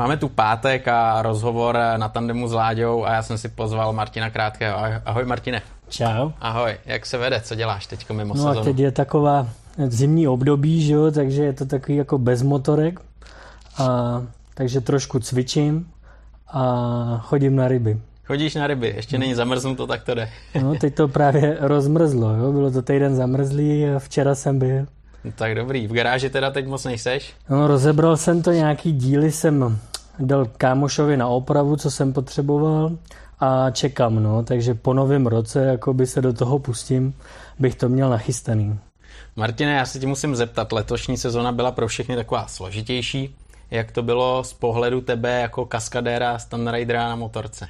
Máme tu pátek a rozhovor na tandemu s Láďou a já jsem si pozval Martina Krátkého. Ahoj Martine. Čau. Ahoj, jak se vede, co děláš teď mimo no sezonu? a teď je taková zimní období, že jo, takže je to takový jako bez motorek. A, takže trošku cvičím a chodím na ryby. Chodíš na ryby, ještě není zamrznuto, tak to jde. no, teď to právě rozmrzlo, jo? bylo to týden zamrzlý a včera jsem byl. No, tak dobrý, v garáži teda teď moc nejseš? No, rozebral jsem to, nějaký díly jsem dal kámošovi na opravu, co jsem potřeboval a čekám, no, takže po novém roce, jakoby se do toho pustím, bych to měl nachystaný. Martine, já se ti musím zeptat, letošní sezona byla pro všechny taková složitější. Jak to bylo z pohledu tebe jako kaskadéra Ridera na motorce?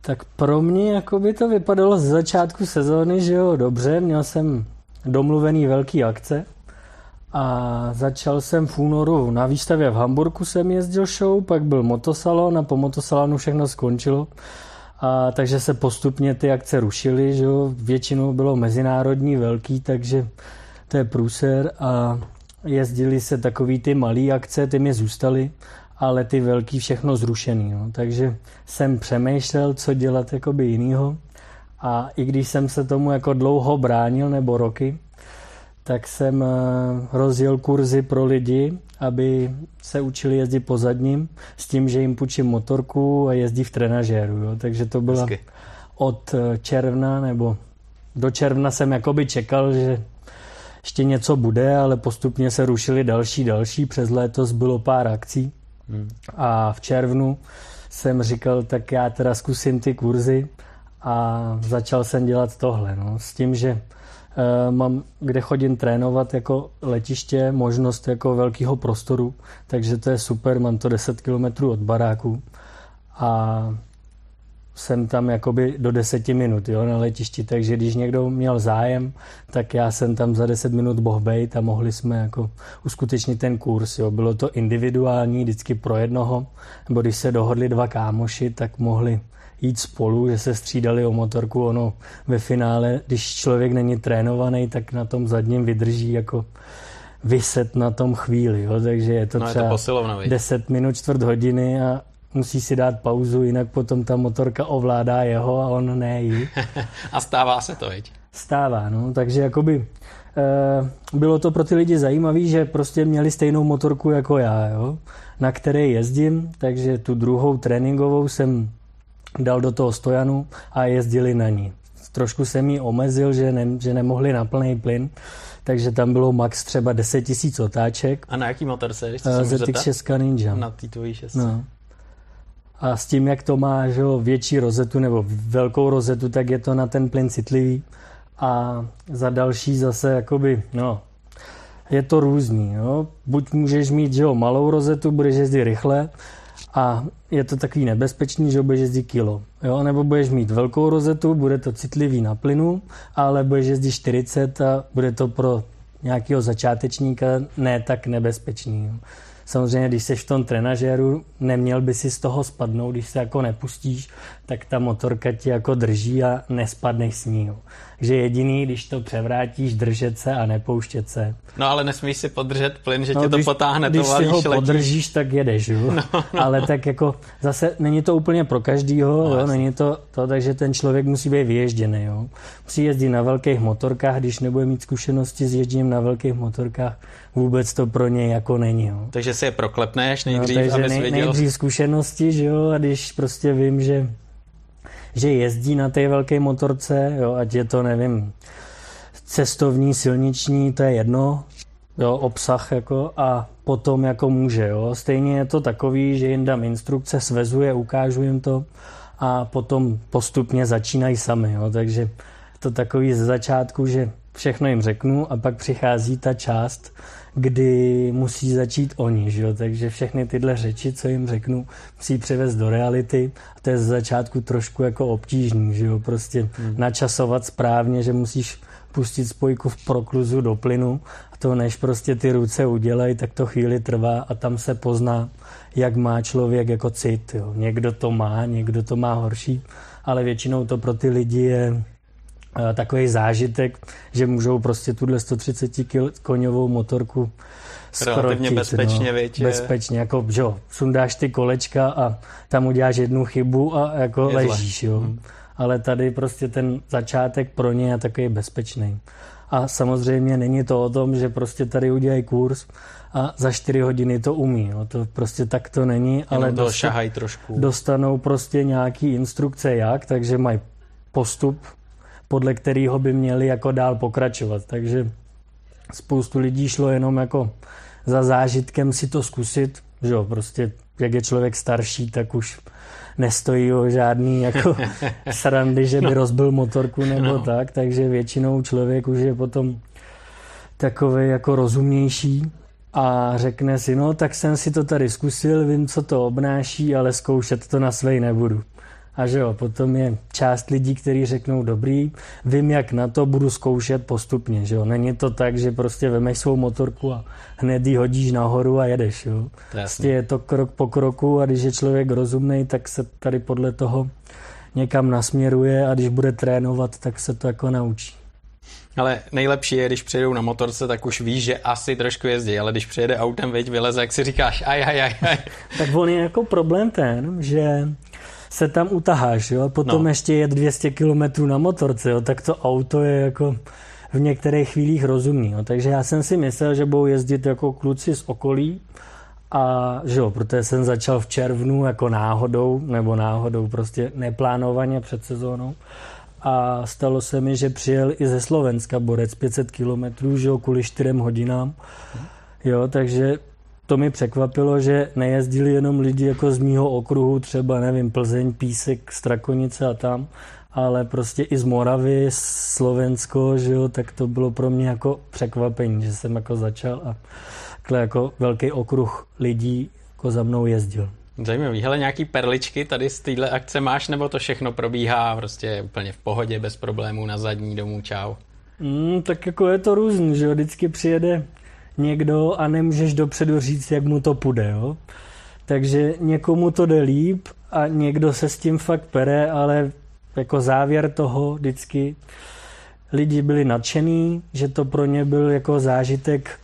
Tak pro mě jako by to vypadalo z začátku sezóny, že jo, dobře, měl jsem domluvený velký akce a začal jsem v únoru na výstavě v Hamburgu jsem jezdil show, pak byl motosalon a po motosalonu všechno skončilo. A, takže se postupně ty akce rušily, že jo? většinou bylo mezinárodní velký, takže to je průser a jezdili se takový ty malý akce, ty mi zůstaly, ale ty velký všechno zrušený. No. Takže jsem přemýšlel, co dělat jakoby jinýho a i když jsem se tomu jako dlouho bránil, nebo roky, tak jsem eh, rozjel kurzy pro lidi, aby se učili jezdit po zadním, s tím, že jim půjčím motorku a jezdí v trenažéru. Jo. Takže to bylo od eh, června, nebo do června jsem jakoby čekal, že ještě něco bude, ale postupně se rušily další, další. Přes léto bylo pár akcí hmm. a v červnu jsem říkal, tak já teda zkusím ty kurzy a začal jsem dělat tohle. No. S tím, že mám kde chodím trénovat jako letiště, možnost jako velkého prostoru, takže to je super, mám to 10 km od baráku a jsem tam jakoby do deseti minut jo, na letišti, takže když někdo měl zájem, tak já jsem tam za deset minut mohl být a mohli jsme jako uskutečnit ten kurz. Jo. Bylo to individuální, vždycky pro jednoho, nebo když se dohodli dva kámoši, tak mohli jít spolu, že se střídali o motorku. Ono ve finále, když člověk není trénovaný, tak na tom zadním vydrží jako vyset na tom chvíli. Jo. Takže je to no, třeba je to posilovno, 10 minut, čtvrt hodiny a musí si dát pauzu, jinak potom ta motorka ovládá jeho a on ne jí. a stává se to, viď? Stává, no, takže jakoby e, bylo to pro ty lidi zajímavé, že prostě měli stejnou motorku jako já, jo, na které jezdím, takže tu druhou tréninkovou jsem dal do toho stojanu a jezdili na ní. Trošku jsem ji omezil, že, ne, že nemohli na plný plyn, takže tam bylo max třeba 10 tisíc otáček. A na jaký motorce? ZX6 Ninja. Na té tvojí šestce. No. A s tím, jak to má že větší rozetu nebo velkou rozetu, tak je to na ten plyn citlivý. A za další zase jakoby, no, je to různý. Jo? Buď můžeš mít že jo, malou rozetu, budeš jezdit rychle a je to takový nebezpečný, že budeš jezdit kilo. Jo? Nebo budeš mít velkou rozetu, bude to citlivý na plynu, ale budeš jezdit 40 a bude to pro nějakého začátečníka ne tak nebezpečný. Jo? Samozřejmě, když jsi v tom trenažéru, neměl by si z toho spadnout, když se jako nepustíš, tak ta motorka ti jako drží a nespadneš s ní. Takže jediný, když to převrátíš, držet se a nepouštět se. No ale nesmíš si podržet plyn, že no, tě to když, potáhne, když to valíš, si ho letíš. podržíš, tak jedeš, jo? No, no. Ale tak jako zase není to úplně pro každýho, no, jo? není to, to, takže ten člověk musí být vyježděný, jo? Musí jezdit na velkých motorkách, když nebude mít zkušenosti s ježděním na velkých motorkách, vůbec to pro něj jako není, jo? Takže si je proklepneš nejdřív, no, takže abys nej, věděl. nejdřív zkušenosti, že jo? A když prostě vím, že že jezdí na té velké motorce, jo, ať je to, nevím, cestovní, silniční, to je jedno, jo, obsah jako a potom jako může, jo. Stejně je to takový, že jim dám instrukce, svezuje, ukážu jim to a potom postupně začínají sami, jo. Takže to takový ze začátku, že všechno jim řeknu a pak přichází ta část, kdy musí začít oni, že jo? takže všechny tyhle řeči, co jim řeknu, musí převést do reality a to je z začátku trošku jako obtížný, že jo? prostě hmm. načasovat správně, že musíš pustit spojku v prokluzu do plynu a to než prostě ty ruce udělají, tak to chvíli trvá a tam se pozná, jak má člověk jako cit. Jo? Někdo to má, někdo to má horší, ale většinou to pro ty lidi je takový zážitek, že můžou prostě tuhle 130 koňovou motorku Relativně bezpečně, no, větě. Bezpečně, jako, že jo, sundáš ty kolečka a tam uděláš jednu chybu a jako je ležíš, jo. Hmm. Ale tady prostě ten začátek pro ně je takový bezpečný. A samozřejmě není to o tom, že prostě tady udělají kurz a za čtyři hodiny to umí. No. To prostě tak to není, ale to dostat, trošku. dostanou prostě nějaký instrukce jak, takže mají postup, podle kterého by měli jako dál pokračovat. Takže spoustu lidí šlo jenom jako za zážitkem si to zkusit, že jo, prostě jak je člověk starší, tak už nestojí o žádný jako srandy, že by rozbil motorku nebo no. tak, takže většinou člověk už je potom takový jako rozumnější a řekne si, no tak jsem si to tady zkusil, vím, co to obnáší, ale zkoušet to na svej nebudu. A že jo, potom je část lidí, kteří řeknou, dobrý, vím, jak na to budu zkoušet postupně, že jo. Není to tak, že prostě vemeš svou motorku a hned ji hodíš nahoru a jedeš, jo. Prostě je to krok po kroku a když je člověk rozumný, tak se tady podle toho někam nasměruje a když bude trénovat, tak se to jako naučí. Ale nejlepší je, když přijedou na motorce, tak už víš, že asi trošku jezdí, ale když přijede autem, veď vyleze, jak si říkáš, aj, aj, aj, aj. Tak on je jako problém ten, že se tam utaháš, jo, potom no. ještě jet 200 km na motorce, jo, tak to auto je jako v některých chvílích rozumný, jo. takže já jsem si myslel, že budou jezdit jako kluci z okolí a že jo, protože jsem začal v červnu jako náhodou, nebo náhodou prostě neplánovaně před sezónou. A stalo se mi, že přijel i ze Slovenska borec 500 km, že jo, kvůli 4 hodinám, jo, takže to mi překvapilo, že nejezdili jenom lidi jako z mýho okruhu, třeba nevím, Plzeň, Písek, Strakonice a tam, ale prostě i z Moravy, Slovensko, že jo, tak to bylo pro mě jako překvapení, že jsem jako začal a takhle jako velký okruh lidí jako za mnou jezdil. Zajímavý. Hele, nějaký perličky tady z téhle akce máš, nebo to všechno probíhá prostě úplně v pohodě, bez problémů, na zadní domů, čau? Mm, tak jako je to různý, že jo, vždycky přijede někdo a nemůžeš dopředu říct, jak mu to půjde, jo. Takže někomu to jde líp a někdo se s tím fakt pere, ale jako závěr toho vždycky lidi byli nadšený, že to pro ně byl jako zážitek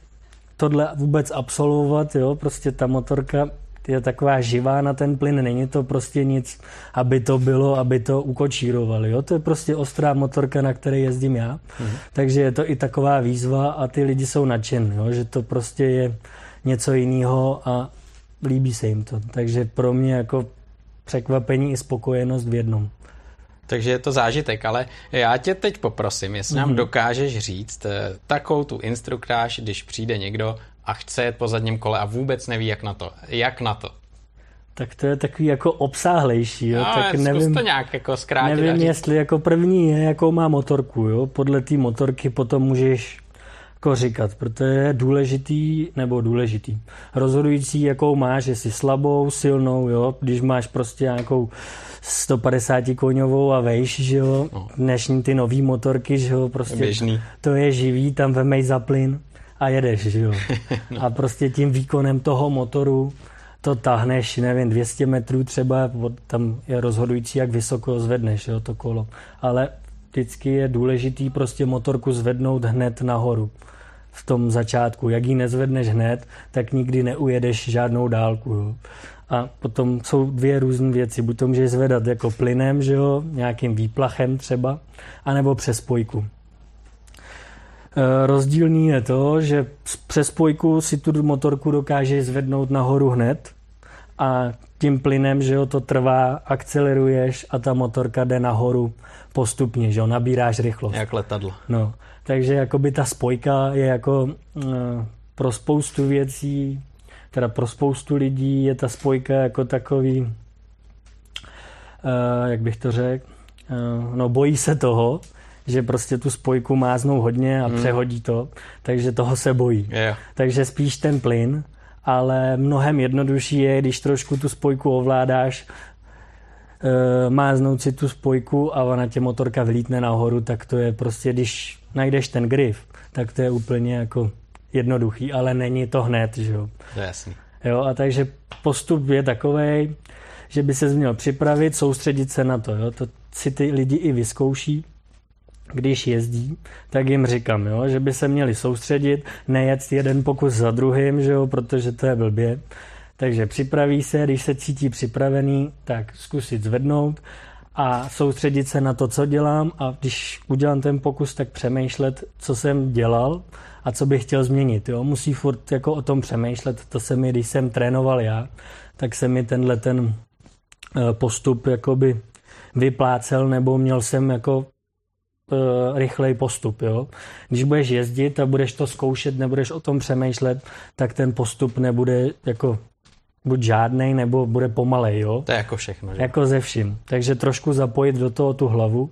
tohle vůbec absolvovat, jo, prostě ta motorka je taková živá na ten plyn, není to prostě nic, aby to bylo, aby to ukočírovali. Jo? To je prostě ostrá motorka, na které jezdím já. Mhm. Takže je to i taková výzva a ty lidi jsou nadšen, jo? že to prostě je něco jiného a líbí se jim to. Takže pro mě jako překvapení i spokojenost v jednom. Takže je to zážitek, ale já tě teď poprosím, jestli nám mm-hmm. dokážeš říct eh, takovou tu instruktáž, když přijde někdo a chce jet po zadním kole a vůbec neví, jak na to. Jak na to? Tak to je takový jako obsáhlejší, jo? No, tak nevím, to nějak jako zkrátit. Nevím, jestli jako první je, jakou má motorku, jo? Podle té motorky potom můžeš jako říkat, protože je důležitý, nebo důležitý, rozhodující, jakou máš, jestli slabou, silnou, jo? Když máš prostě nějakou 150 koňovou a vejš, že jo, no. dnešní ty nový motorky, že jo, prostě Běžný. to je živý, tam vemej za plyn a jedeš, že jo. no. A prostě tím výkonem toho motoru to tahneš, nevím, 200 metrů třeba, tam je rozhodující, jak vysoko zvedneš jo, to kolo. Ale vždycky je důležitý prostě motorku zvednout hned nahoru v tom začátku. Jak ji nezvedneš hned, tak nikdy neujedeš žádnou dálku. Jo. A potom jsou dvě různé věci. Buď to můžeš zvedat jako plynem, že jo, nějakým výplachem třeba, anebo přes spojku. Eh, rozdílný je to, že přes spojku si tu motorku dokáže zvednout nahoru hned a tím plynem, že jo, to trvá, akceleruješ a ta motorka jde nahoru postupně, že jo, nabíráš rychlost. Jak letadlo. No, takže jakoby ta spojka je jako uh, pro spoustu věcí, teda pro spoustu lidí je ta spojka jako takový, uh, jak bych to řekl, uh, no bojí se toho, že prostě tu spojku máznou hodně a hmm. přehodí to, takže toho se bojí. Yeah. Takže spíš ten plyn, ale mnohem jednodušší je, když trošku tu spojku ovládáš, e, máznout si tu spojku a ona tě motorka vlítne nahoru, tak to je prostě, když najdeš ten grif, tak to je úplně jako jednoduchý, ale není to hned, že jo. To je jasný. Jo, a takže postup je takový, že by se měl připravit, soustředit se na to, jo. To si ty lidi i vyzkouší, když jezdí, tak jim říkám, jo, že by se měli soustředit, nejet jeden pokus za druhým, že jo, protože to je blbě. Takže připraví se, když se cítí připravený, tak zkusit zvednout a soustředit se na to, co dělám a když udělám ten pokus, tak přemýšlet, co jsem dělal a co bych chtěl změnit. Jo? Musí furt jako o tom přemýšlet. To se mi, když jsem trénoval já, tak se mi tenhle ten eh, postup jakoby vyplácel nebo měl jsem jako rychlej postup. Jo? Když budeš jezdit a budeš to zkoušet, nebudeš o tom přemýšlet, tak ten postup nebude jako buď žádnej, nebo bude pomalej. Jo? To je jako všechno. Že? Jako ze vším. Takže trošku zapojit do toho tu hlavu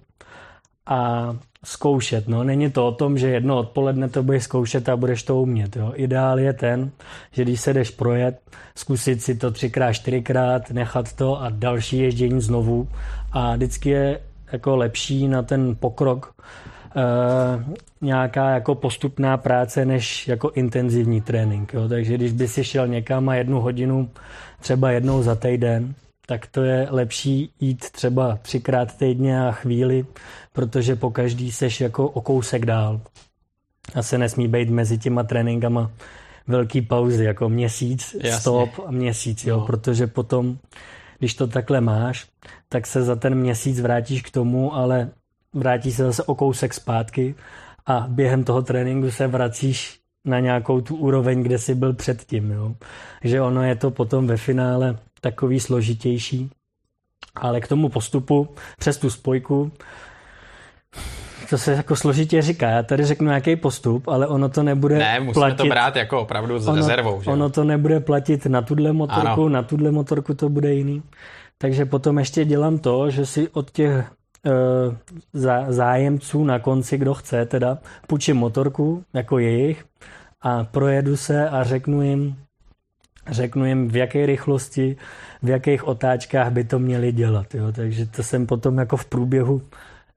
a zkoušet. No. Není to o tom, že jedno odpoledne to budeš zkoušet a budeš to umět. Jo. Ideál je ten, že když se jdeš projet, zkusit si to třikrát, čtyřikrát, nechat to a další ježdění znovu. A vždycky je jako lepší na ten pokrok e, nějaká jako postupná práce než jako intenzivní trénink. Jo. Takže když by si šel někam a jednu hodinu třeba jednou za týden, tak to je lepší jít třeba třikrát týdně a chvíli, protože po každý seš jako o kousek dál. A se nesmí být mezi těma tréninkama velký pauzy, jako měsíc, Jasně. stop a měsíc, jo, no. protože potom, když to takhle máš, tak se za ten měsíc vrátíš k tomu, ale vrátí se zase o kousek zpátky a během toho tréninku se vracíš na nějakou tu úroveň, kde jsi byl předtím. Jo. Že ono je to potom ve finále takový složitější. Ale k tomu postupu přes tu spojku to se jako složitě říká. Já tady řeknu nějaký postup, ale ono to nebude Ne, musíme platit, to brát jako opravdu s ono, rezervou. Že? Ono to nebude platit na tuhle motorku, ano. na tuhle motorku to bude jiný. Takže potom ještě dělám to, že si od těch e, zájemců na konci, kdo chce, teda půjčím motorku jako jejich a projedu se a řeknu jim, řeknu jim, v jaké rychlosti, v jakých otáčkách by to měli dělat. Jo? Takže to jsem potom jako v průběhu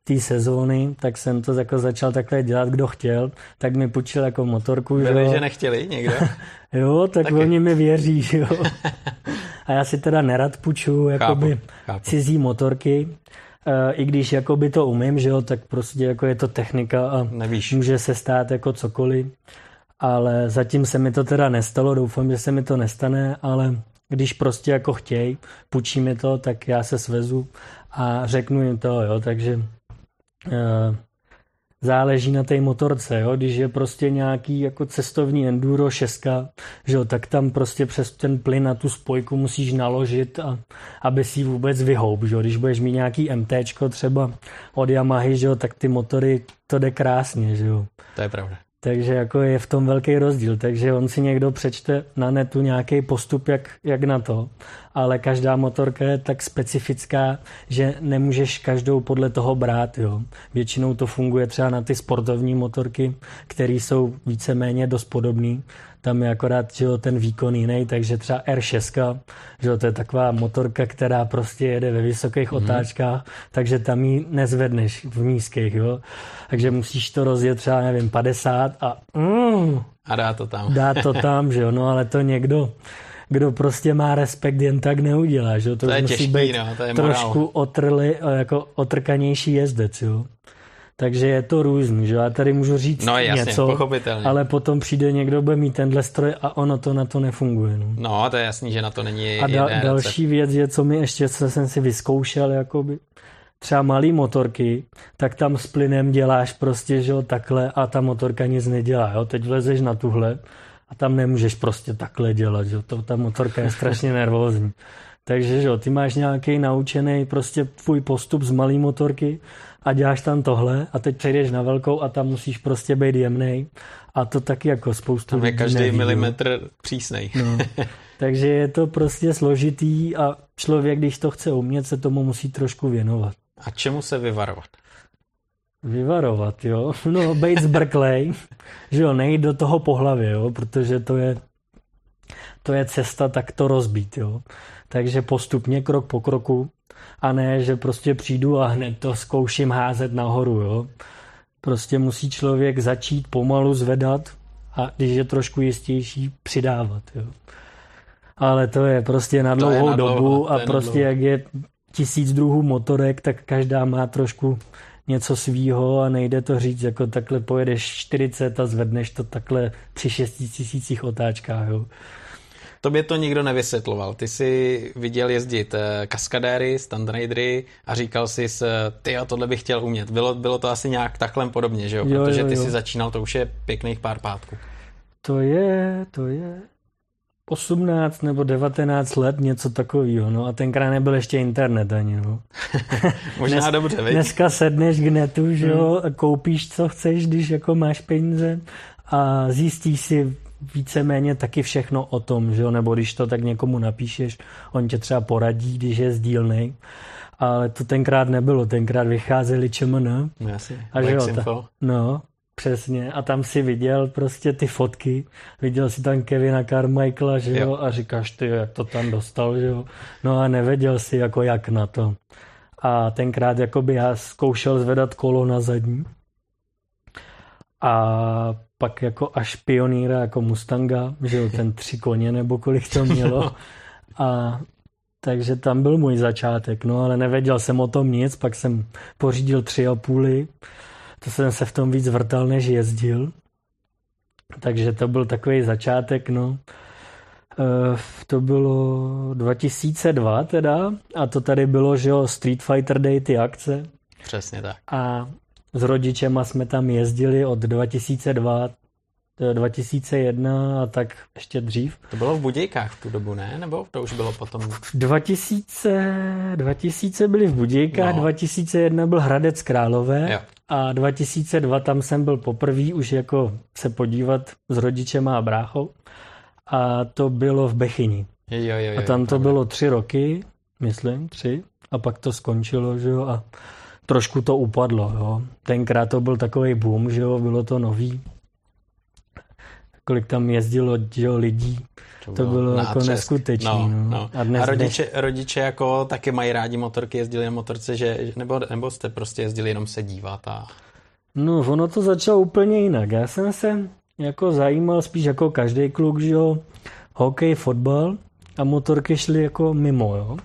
té sezóny, tak jsem to jako začal takhle dělat, kdo chtěl, tak mi půjčil jako motorku. Byli, že, že nechtěli někdo? jo, tak Taky. oni mi věří, že jo. A já si teda nerad půjču jakoby chápu, chápu. cizí motorky, e, i když jakoby to umím, že jo, tak prostě jako je to technika a Nevíš. může se stát jako cokoliv ale zatím se mi to teda nestalo, doufám, že se mi to nestane, ale když prostě jako chtějí, půjčí mi to, tak já se svezu a řeknu jim to, jo, takže záleží na té motorce, jo, když je prostě nějaký jako cestovní enduro šeska, že jo, tak tam prostě přes ten plyn na tu spojku musíš naložit, a, aby si vůbec vyhoup, že jo, když budeš mít nějaký MTčko třeba od Yamahy, že jo, tak ty motory, to jde krásně, že jo. To je pravda. Takže jako je v tom velký rozdíl. Takže on si někdo přečte na netu nějaký postup, jak, jak na to. Ale každá motorka je tak specifická, že nemůžeš každou podle toho brát. Jo. Většinou to funguje třeba na ty sportovní motorky, které jsou víceméně dost podobné tam je akorát že jo, ten výkon jiný, takže třeba R6, že jo, to je taková motorka, která prostě jede ve vysokých mm-hmm. otáčkách, takže tam ji nezvedneš v nízkých, jo. Takže musíš to rozjet třeba, nevím, 50 a mm, a dá to tam. Dá to tam, že jo, no ale to někdo, kdo prostě má respekt, jen tak neudělá, že jo. To, to je musí těžký, být no, to je trošku otrli, jako otrkanější jezdec, jo. Takže je to různý, že já tady můžu říct no, jasně, něco, pochopitelně. ale potom přijde někdo, bude mít tenhle stroj a ono to na to nefunguje. No, no to je jasný, že na to není A da, další věc je, co mi ještě, co jsem si vyzkoušel, jakoby, třeba malý motorky, tak tam s plynem děláš prostě, že jo, takhle a ta motorka nic nedělá, jo. Teď vlezeš na tuhle a tam nemůžeš prostě takhle dělat, že jo. To, ta motorka je strašně nervózní. Takže, že jo, ty máš nějaký naučený prostě tvůj postup z malý motorky a děláš tam tohle a teď přejdeš na velkou a tam musíš prostě být jemnej a to taky jako spoustu Tam je každý neví, milimetr přísnej. No. Takže je to prostě složitý a člověk, když to chce umět, se tomu musí trošku věnovat. A čemu se vyvarovat? Vyvarovat, jo. No, být zbrklej, že jo, nejít do toho po hlavě, jo, protože to je, to je cesta tak to rozbít, jo. Takže postupně, krok po kroku, a ne, že prostě přijdu a hned to zkouším házet nahoru, jo. Prostě musí člověk začít pomalu zvedat a když je trošku jistější, přidávat, jo. Ale to je prostě na dlouhou na dobu a prostě jak je tisíc druhů motorek, tak každá má trošku něco svýho a nejde to říct, jako takhle pojedeš 40 a zvedneš to takhle při 6 tisících otáčkách. Jo. Tobě to nikdo nevysvětloval. Ty jsi viděl jezdit eh, kaskadéry, standridery a říkal jsi, ty a tohle bych chtěl umět. Bylo, bylo to asi nějak takhle podobně, že jo? jo Protože ty jo, jo. jsi začínal, to už je pěkných pár pátků. To je, to je 18 nebo 19 let, něco takového, no a tenkrát nebyl ještě internet ani, no. Možná Dnes, dobře, viď? Dneska sedneš k netu, že jo, hmm. koupíš, co chceš, když jako máš peníze a zjistíš si víceméně taky všechno o tom, že jo, nebo když to tak někomu napíšeš, on tě třeba poradí, když je sdílný. Ale to tenkrát nebylo, tenkrát vycházeli ČMN. Jasně, a že jo, ta, no, Přesně. A tam si viděl prostě ty fotky. Viděl si tam Kevina Carmichaela, že jo? jo. A říkáš ty, jak to tam dostal, že jo? No a nevěděl si jako jak na to. A tenkrát jakoby já zkoušel zvedat kolo na zadní. A pak jako až pioníra jako Mustanga, že jo, ten tři koně nebo kolik to mělo. A takže tam byl můj začátek, no ale nevěděl jsem o tom nic, pak jsem pořídil tři a půly to jsem se v tom víc vrtal, než jezdil. Takže to byl takový začátek, no. E, to bylo 2002 teda a to tady bylo, že jo, Street Fighter Day, ty akce. Přesně tak. A s rodičema jsme tam jezdili od 2002 2001 a tak ještě dřív. To bylo v Budějkách v tu dobu, ne? Nebo to už bylo potom? 2000, 2000 byli v Budějkách, no. 2001 byl Hradec Králové jo. a 2002 tam jsem byl poprvé už jako se podívat s rodičema a bráchou a to bylo v Bechyni. Jo, jo, jo, a tam to bylo tři roky, myslím, tři a pak to skončilo, že jo, a trošku to upadlo, jo. Tenkrát to byl takový boom, že jo, bylo to nový, kolik tam jezdilo jo, lidí. To bylo, to bylo jako neskutečné. No, no. No. A, dnes a rodiče, rodiče jako taky mají rádi motorky, jezdili na motorce, že, nebo, nebo jste prostě jezdili jenom se dívat a... No, ono to začalo úplně jinak. Já jsem se jako zajímal spíš jako každý kluk, že jo, hokej, fotbal a motorky šly jako mimo, jo.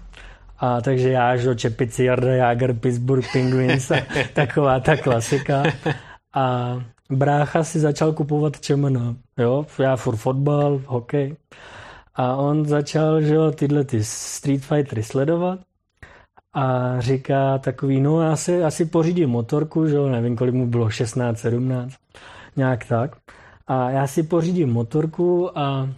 A takže já, že Čepici, Jarda Jager, Pittsburgh Penguins, taková ta klasika. A brácha si začal kupovat ČMN, jo, já furt fotbal, hokej. A on začal, že jo, tyhle ty Street Fightery sledovat a říká takový, no já si asi pořídím motorku, že jo, nevím, kolik mu bylo, 16, 17, nějak tak. A já si pořídím motorku a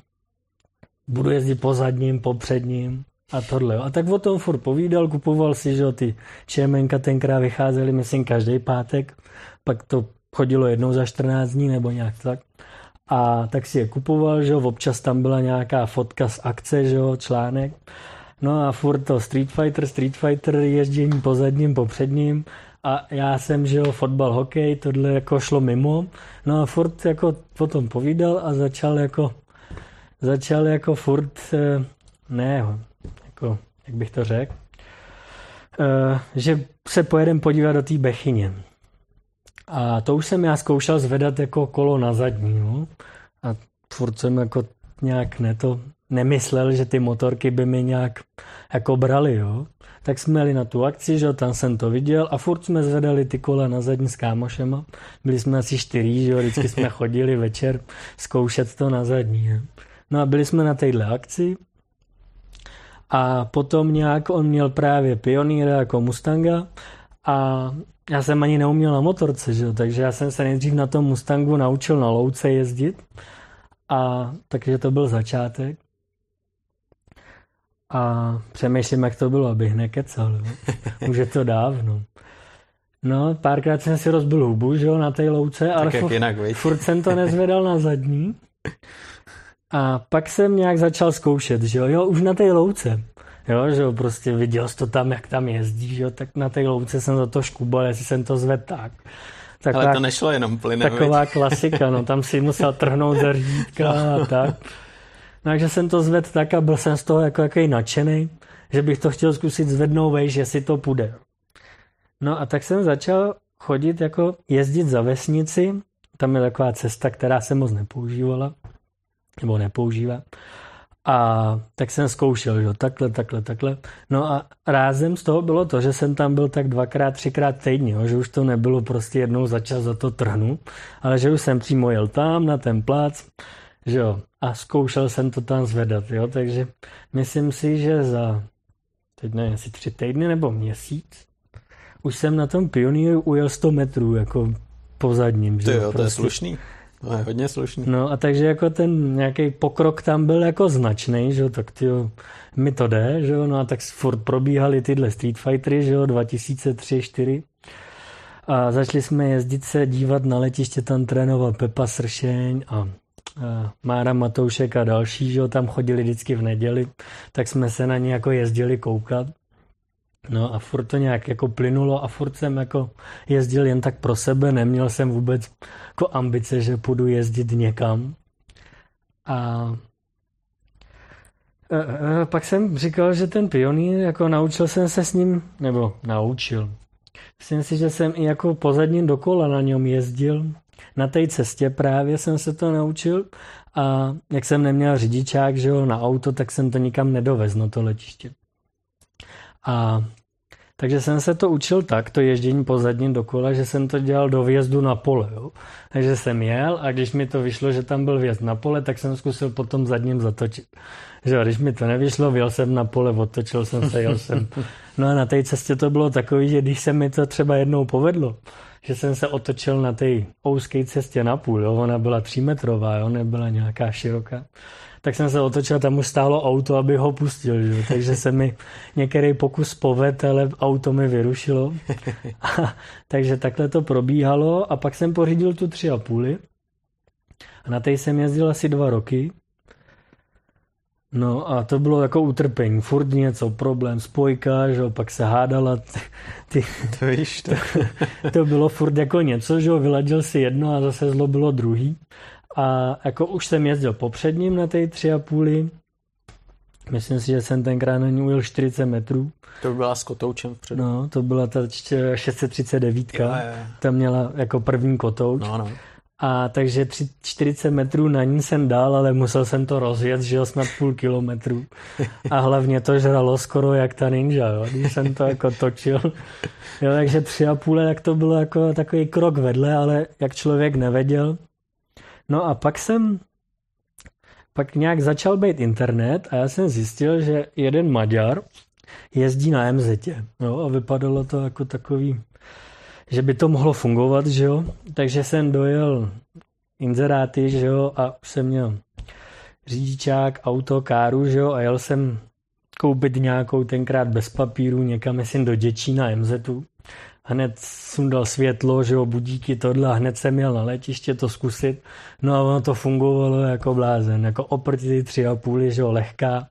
budu jezdit po zadním, po předním a tohle. A tak o tom furt povídal, kupoval si, že ty ČMNka tenkrát vycházely, myslím, každý pátek, pak to chodilo jednou za 14 dní nebo nějak tak. A tak si je kupoval, že jo, občas tam byla nějaká fotka z akce, že jo, článek. No a furt to Street Fighter, Street Fighter, ježdění po zadním, po předním. A já jsem, že jo, fotbal, hokej, tohle jako šlo mimo. No a furt jako potom povídal a začal jako, začal jako furt, eh, ne, jak bych to řekl, eh, že se pojedem podívat do té Bechyně. A to už jsem já zkoušel zvedat jako kolo na zadní, no. A furt jsem jako nějak ne to nemyslel, že ty motorky by mi nějak jako brali, jo. Tak jsme jeli na tu akci, že tam jsem to viděl a furt jsme zvedali ty kola na zadní s kámošema. Byli jsme asi čtyři, že jo, vždycky jsme chodili večer zkoušet to na zadní. Jo. No a byli jsme na téhle akci a potom nějak on měl právě pionýra jako Mustanga a já jsem ani neuměl na motorce, že? takže já jsem se nejdřív na tom Mustangu naučil na louce jezdit a takže to byl začátek. A přemýšlím, jak to bylo, abych nekecal. Jo? Už je to dávno. No, párkrát jsem si rozbil hubu, že jo, na té louce, ale furt, jinak, furt jsem to nezvedal na zadní. A pak jsem nějak začal zkoušet, že jo, jo, už na té louce. Jo, že jo, prostě viděl jsi to tam, jak tam jezdí, že jo, tak na té louce jsem za to škubal, jestli jsem to zvedl tak. Taková, Ale to nešlo jenom plynem, Taková viď? klasika, no, tam si musel trhnout za řídka a tak. No, takže jsem to zvedl tak a byl jsem z toho jako jaký nadšený, že bych to chtěl zkusit zvednout vejš, jestli to půjde. No a tak jsem začal chodit jako jezdit za vesnici, tam je taková cesta, která se moc nepoužívala, nebo nepoužívá. A tak jsem zkoušel, že takhle, takhle, takhle. No a rázem z toho bylo to, že jsem tam byl tak dvakrát, třikrát týdně, jo, že už to nebylo prostě jednou za čas za to trhnu, ale že už jsem přímo jel tam na ten plác, že jo, a zkoušel jsem to tam zvedat, jo, takže myslím si, že za, teď nevím, jestli tři týdny nebo měsíc, už jsem na tom pioníru ujel 100 metrů, jako po zadním. Že? jo, prostě. to je prostě. slušný. To je hodně slušný. No a takže jako ten nějaký pokrok tam byl jako značný, že jo, tak ty mi to jde, že jo, no a tak furt probíhaly tyhle Street Fightery, že jo, 2003 4 a začali jsme jezdit se dívat na letiště, tam trénoval Pepa Sršeň a, Mára Matoušek a další, že jo, tam chodili vždycky v neděli, tak jsme se na ně jako jezdili koukat. No a furt to nějak jako plynulo a furt jsem jako jezdil jen tak pro sebe, neměl jsem vůbec jako ambice, že půjdu jezdit někam. A e, e, pak jsem říkal, že ten pionýr, jako naučil jsem se s ním, nebo naučil. Myslím si, že jsem i jako pozadním dokola na něm jezdil. Na té cestě právě jsem se to naučil a jak jsem neměl řidičák, že jo, na auto, tak jsem to nikam nedovez na to letiště. A takže jsem se to učil tak, to ježdění po zadním dokola, že jsem to dělal do vjezdu na pole. Jo. Takže jsem jel a když mi to vyšlo, že tam byl vjezd na pole, tak jsem zkusil potom zadním zatočit. Že když mi to nevyšlo, vyjel jsem na pole, otočil jsem se, jel jsem. No a na té cestě to bylo takový, že když se mi to třeba jednou povedlo, že jsem se otočil na té ouské cestě na půl, jo. ona byla třímetrová, jo, nebyla nějaká široká, tak jsem se otočil, tam už stálo auto, aby ho pustil, že? takže se mi některý pokus poved, ale auto mi vyrušilo. A, takže takhle to probíhalo a pak jsem pořídil tu tři a půli a na té jsem jezdil asi dva roky. No a to bylo jako utrpení, furt něco, problém, spojka, že pak se hádala. Ty, to víš, to. to. to bylo furt jako něco, že vyladil si jedno a zase zlo bylo druhý. A jako už jsem jezdil popředním na té tři a půli. Myslím si, že jsem tenkrát na ní ujel 40 metrů. To by byla s kotoučem vpředu. No, to byla ta 639. Jo, jo. Ta měla jako první kotouč. No, no. A takže 40 metrů na ní jsem dal, ale musel jsem to rozjet, že jo, snad půl kilometru. A hlavně to žralo skoro jak ta ninja, jo, když jsem to jako točil. Jo, takže tři a půl, jak to bylo jako takový krok vedle, ale jak člověk nevěděl, No a pak jsem pak nějak začal být internet a já jsem zjistil, že jeden Maďar jezdí na MZ. Jo, a vypadalo to jako takový, že by to mohlo fungovat, že jo. Takže jsem dojel inzeráty, že jo, a už jsem měl řidičák, auto, káru, že jo, a jel jsem koupit nějakou tenkrát bez papíru někam, myslím, do Děčína MZu hned sundal světlo, že jo, budíky, tohle a hned jsem měl na letiště to zkusit. No a ono to fungovalo jako blázen, jako oproti ty tři a půl, že jo, lehká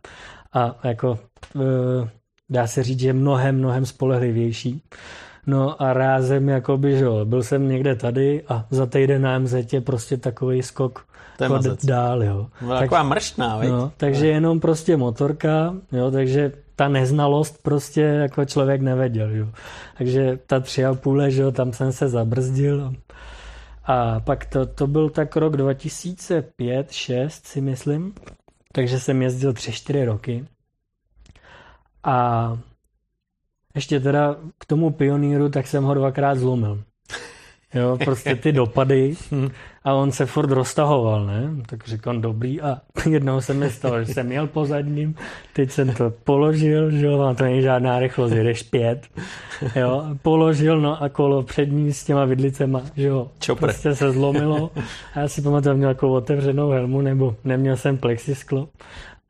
a jako e, dá se říct, že mnohem, mnohem spolehlivější. No a rázem, jakoby, že jo, byl jsem někde tady a za týden na MZ je prostě takový skok dál, jo. Byla taková mrštná, no, takže jenom prostě motorka, jo, takže ta neznalost prostě jako člověk nevěděl. Jo. Takže ta tři a půl, že jo, tam jsem se zabrzdil. A pak to, to byl tak rok 2005, 6 si myslím. Takže jsem jezdil tři, čtyři roky. A ještě teda k tomu pioníru, tak jsem ho dvakrát zlomil. Jo, prostě ty dopady. A on se furt roztahoval, ne? Tak říkám, dobrý a jednou se mi stalo, že jsem jel po zadním, teď jsem to položil, že jo, a to není žádná rychlost, jdeš pět, jo, položil, no a kolo přední s těma vidlicema, že jo, Čopr. prostě se zlomilo. A já si pamatuju, měl jako otevřenou helmu, nebo neměl jsem plexisklo.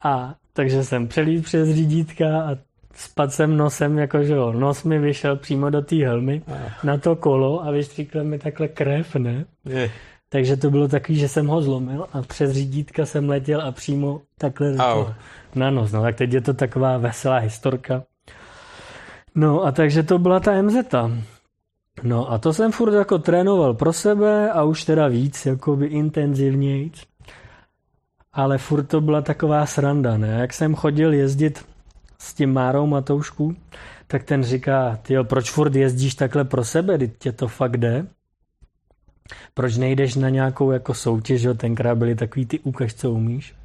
A takže jsem přelít přes řídítka a spadl jsem nosem, jakože jo, nos mi vyšel přímo do té helmy ah. na to kolo a vystříkl mi takhle krev, ne? Je. Takže to bylo takový, že jsem ho zlomil a přes řídítka jsem letěl a přímo takhle to, na nos. No tak teď je to taková veselá historka. No a takže to byla ta MZ. No a to jsem furt jako trénoval pro sebe a už teda víc, jakoby intenzivněji. Ale furt to byla taková sranda, ne? Jak jsem chodil jezdit s tím Márou Matoušku, tak ten říká, ty proč furt jezdíš takhle pro sebe, teď tě to fakt jde? Proč nejdeš na nějakou jako soutěž, jo? tenkrát byly takový ty ukaž, co umíš.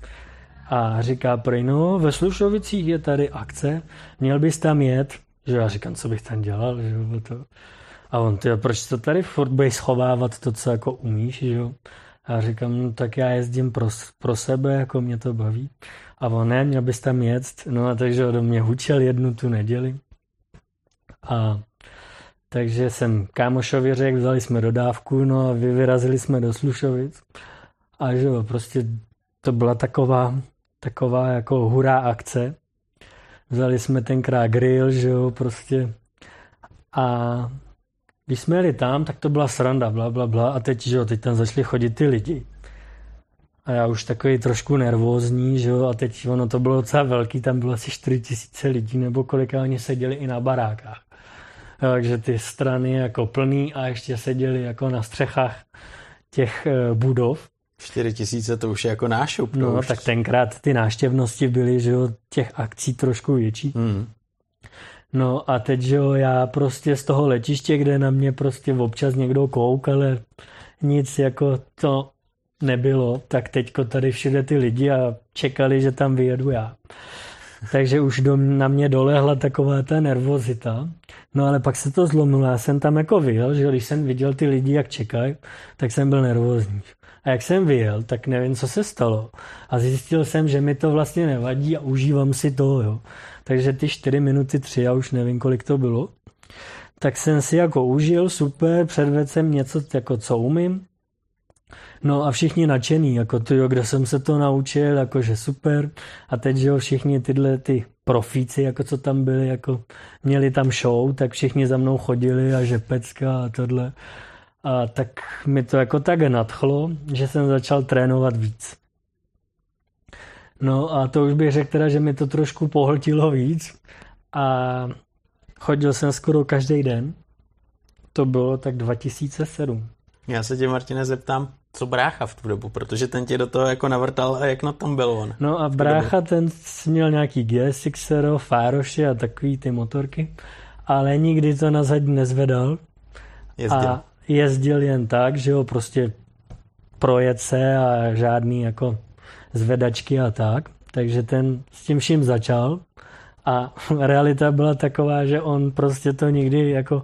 A říká prej, no ve Slušovicích je tady akce, měl bys tam jet. Že já říkám, co bych tam dělal, že jo, to. A on, ty, proč to tady furt budeš schovávat to, co jako umíš, že jo. A říkám, no tak já jezdím pro, pro sebe, jako mě to baví. A on, ne, měl bys tam jet. No a takže do mě hučel jednu tu neděli. A takže jsem kámošovi řekl, vzali jsme dodávku, no a vyrazili jsme do Slušovic. A že jo, prostě to byla taková, taková jako hurá akce. Vzali jsme tenkrát grill, že jo, prostě. A když jsme jeli tam, tak to byla sranda, bla, bla, bla. A teď, že jo, teď tam začali chodit ty lidi. A já už takový trošku nervózní, že jo, a teď ono to bylo docela velký, tam bylo asi 4 tisíce lidí, nebo kolik oni seděli i na barákách. Takže ty strany jako plný a ještě seděli jako na střechách těch eh, budov. 4 tisíce to už je jako nášup. No, už... tak tenkrát ty náštěvnosti byly, že jo, těch akcí trošku větší. Hmm. No a teď, že jo, já prostě z toho letiště, kde na mě prostě občas někdo kouk, ale nic jako to nebylo, tak teďko tady všude ty lidi a čekali, že tam vyjedu já. Takže už do, na mě dolehla taková ta nervozita. No ale pak se to zlomilo, já jsem tam jako vyjel, že když jsem viděl ty lidi, jak čekají, tak jsem byl nervózní. A jak jsem vyjel, tak nevím, co se stalo. A zjistil jsem, že mi to vlastně nevadí a užívám si to, jo. Takže ty čtyři minuty, tři, já už nevím, kolik to bylo, tak jsem si jako užil, super, předvedl jsem něco, jako co umím. No a všichni nadšený, jako to jo, kde jsem se to naučil, jakože super. A teď, že jo, všichni tyhle ty profíci, jako co tam byli, jako měli tam show, tak všichni za mnou chodili a že pecka a tohle. A tak mi to jako tak nadchlo, že jsem začal trénovat víc. No a to už bych řekl teda, že mi to trošku pohltilo víc a chodil jsem skoro každý den. To bylo tak 2007. Já se tě, Martine, zeptám, co brácha v tu dobu, protože ten tě do toho jako navrtal a jak na tom byl on. No a brácha dobu. ten měl nějaký GSX, Fároši a takový ty motorky, ale nikdy to na zadní nezvedal. Jezdil. A jezdil jen tak, že jo, prostě projet se a žádný jako zvedačky a tak. Takže ten s tím vším začal a realita byla taková, že on prostě to nikdy jako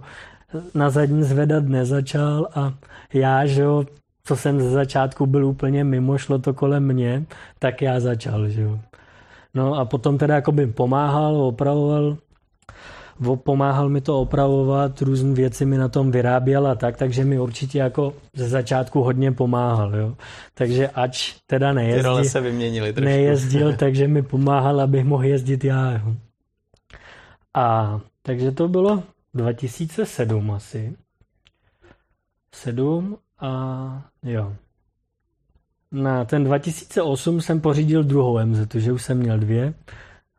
na zadní zvedat nezačal a já, že jo, co jsem ze začátku byl úplně mimo, šlo to kolem mě, tak já začal, že jo. No a potom teda jako by pomáhal, opravoval, pomáhal mi to opravovat, různé věci mi na tom vyráběl a tak, takže mi určitě jako ze začátku hodně pomáhal, jo. Takže ač teda nejezdil, Ty role se vyměnili trošku. nejezdil, takže mi pomáhal, abych mohl jezdit já, jo. A takže to bylo 2007 asi. 7 a jo. Na ten 2008 jsem pořídil druhou MZ, že už jsem měl dvě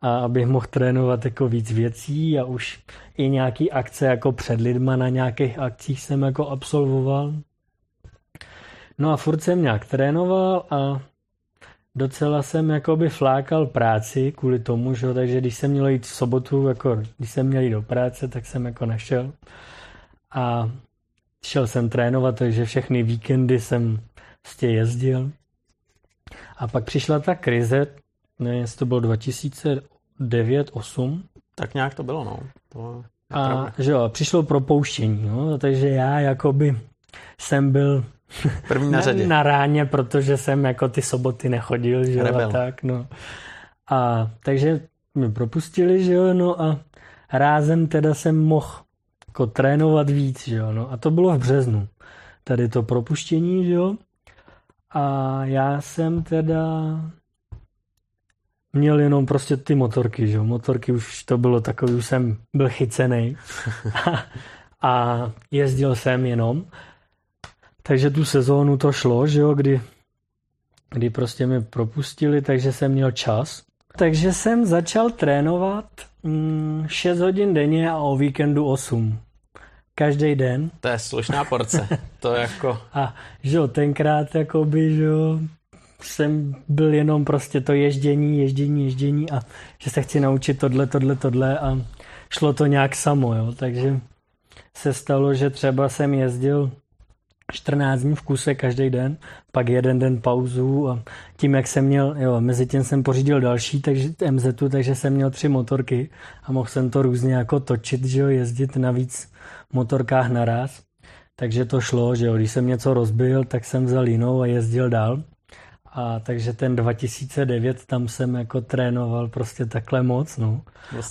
a abych mohl trénovat jako víc věcí a už i nějaký akce jako před lidma na nějakých akcích jsem jako absolvoval. No a furt jsem nějak trénoval a docela jsem jakoby flákal práci kvůli tomu, že? takže když jsem měl jít v sobotu, jako když jsem měl jít do práce, tak jsem jako nešel. A šel jsem trénovat, takže všechny víkendy jsem prostě jezdil. A pak přišla ta krize, ne, jestli to bylo 2009-2008. Tak nějak to bylo, no. To a že jo, přišlo propouštění, no, takže já jakoby jsem byl První na, řadě. na ráně, protože jsem jako ty soboty nechodil, že jo, a tak, no. A takže mi propustili, že jo, no a rázem teda jsem mohl jako trénovat víc, že jo, no. A to bylo v březnu. Tady to propuštění, že jo. A já jsem teda měl jenom prostě ty motorky, že jo. Motorky už to bylo takový, už jsem byl chycený. a jezdil jsem jenom. Takže tu sezónu to šlo, že jo, kdy, kdy prostě mi propustili, takže jsem měl čas. Takže jsem začal trénovat mm, 6 hodin denně a o víkendu 8. Každý den. To je slušná porce. To jako... A že jo, tenkrát jakoby, že jo, jsem byl jenom prostě to ježdění, ježdění, ježdění a že se chci naučit tohle, tohle, tohle a šlo to nějak samo, jo, takže se stalo, že třeba jsem jezdil 14 dní v kuse každý den, pak jeden den pauzu a tím, jak jsem měl, jo, mezi tím jsem pořídil další takže MZ, takže jsem měl tři motorky a mohl jsem to různě jako točit, že jo, jezdit na víc motorkách naraz. Takže to šlo, že jo, když jsem něco rozbil, tak jsem vzal jinou a jezdil dál. A takže ten 2009 tam jsem jako trénoval prostě takhle moc, no.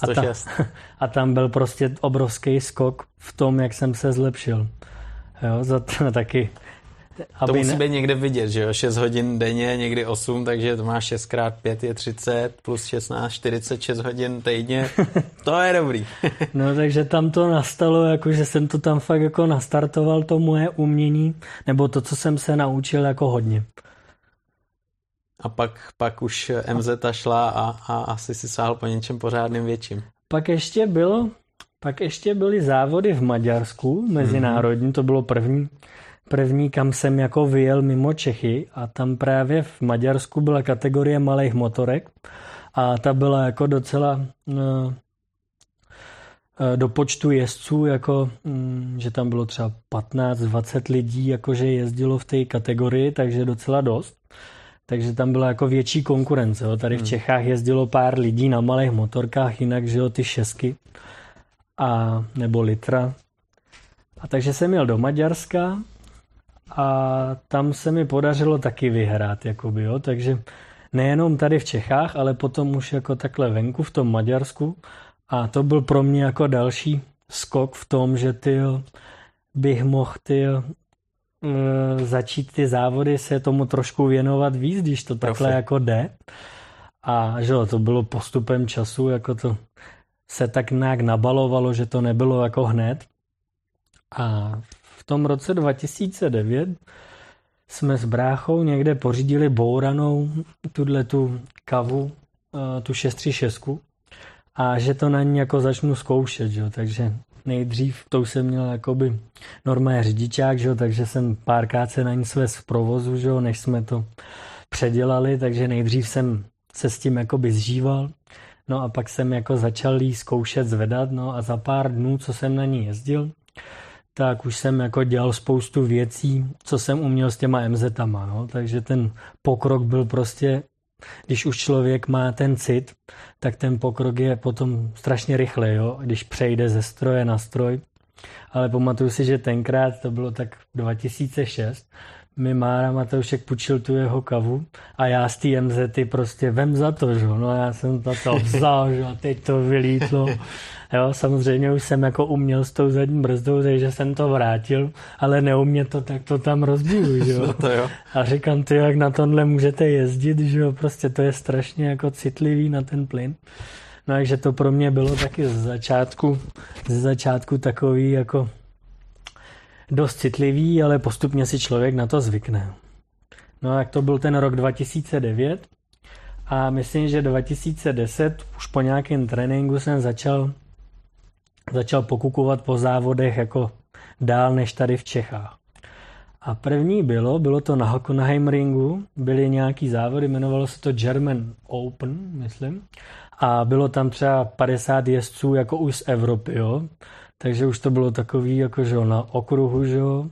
A, ta, a tam byl prostě obrovský skok v tom, jak jsem se zlepšil. Jo, za to taky. Aby to musí ne... být někde vidět, že jo? 6 hodin denně, někdy 8, takže to má 6 x 5 je 30, plus 16, 46 hodin týdně. to je dobrý. no takže tam to nastalo, jako že jsem to tam fakt jako nastartoval, to moje umění, nebo to, co jsem se naučil jako hodně. A pak, pak už MZ šla a, a asi si sáhl po něčem pořádným větším. Pak ještě bylo, pak ještě byly závody v Maďarsku, mezinárodní, mm-hmm. to bylo první, první, kam jsem jako vyjel mimo Čechy a tam právě v Maďarsku byla kategorie malých motorek a ta byla jako docela no, do počtu jezdců, jako, mm, že tam bylo třeba 15-20 lidí, jakože jezdilo v té kategorii, takže docela dost takže tam byla jako větší konkurence. Jo. Tady v hmm. Čechách jezdilo pár lidí na malých motorkách, jinak, že jo, ty šesky a, nebo litra. A takže jsem jel do Maďarska a tam se mi podařilo taky vyhrát, jakoby, jo. takže nejenom tady v Čechách, ale potom už jako takhle venku v tom Maďarsku a to byl pro mě jako další skok v tom, že ty bych mohl ty začít ty závody se tomu trošku věnovat víc, když to takhle Profi. jako jde. A že jo, to bylo postupem času, jako to se tak nějak nabalovalo, že to nebylo jako hned. A v tom roce 2009 jsme s bráchou někde pořídili bouranou tuhle tu kavu, eh, tu 636 a že to na ní jako začnu zkoušet, že? takže nejdřív, to už jsem měl jakoby normální řidičák, že jo, takže jsem párkrát se na ní svést v provozu, že jo, než jsme to předělali, takže nejdřív jsem se s tím jakoby zžíval, no a pak jsem jako začal jí zkoušet zvedat, no a za pár dnů, co jsem na ní jezdil, tak už jsem jako dělal spoustu věcí, co jsem uměl s těma MZ-ama, no, takže ten pokrok byl prostě když už člověk má ten cit, tak ten pokrok je potom strašně rychlý, jo? když přejde ze stroje na stroj. Ale pamatuju si, že tenkrát, to bylo tak 2006, mi Mára Matoušek půjčil tu jeho kavu a já z té MZ prostě vem za to, že? no já jsem to, to vzal, že? a teď to vylítlo. Jo, samozřejmě už jsem jako uměl s tou zadní brzdou, takže jsem to vrátil, ale neumě to, tak to tam rozbiju, že jo. No to jo. A říkám, ty jak na tomhle můžete jezdit, že jo, prostě to je strašně jako citlivý na ten plyn. No takže to pro mě bylo taky z začátku, ze začátku takový jako dost citlivý, ale postupně si člověk na to zvykne. No jak to byl ten rok 2009 a myslím, že 2010 už po nějakém tréninku jsem začal začal pokukovat po závodech jako dál než tady v Čechách. A první bylo, bylo to na Hockenheim ringu, byly nějaký závody, jmenovalo se to German Open, myslím. A bylo tam třeba 50 jezdců jako už z Evropy, jo. Takže už to bylo takový jako, že na okruhu, že jo.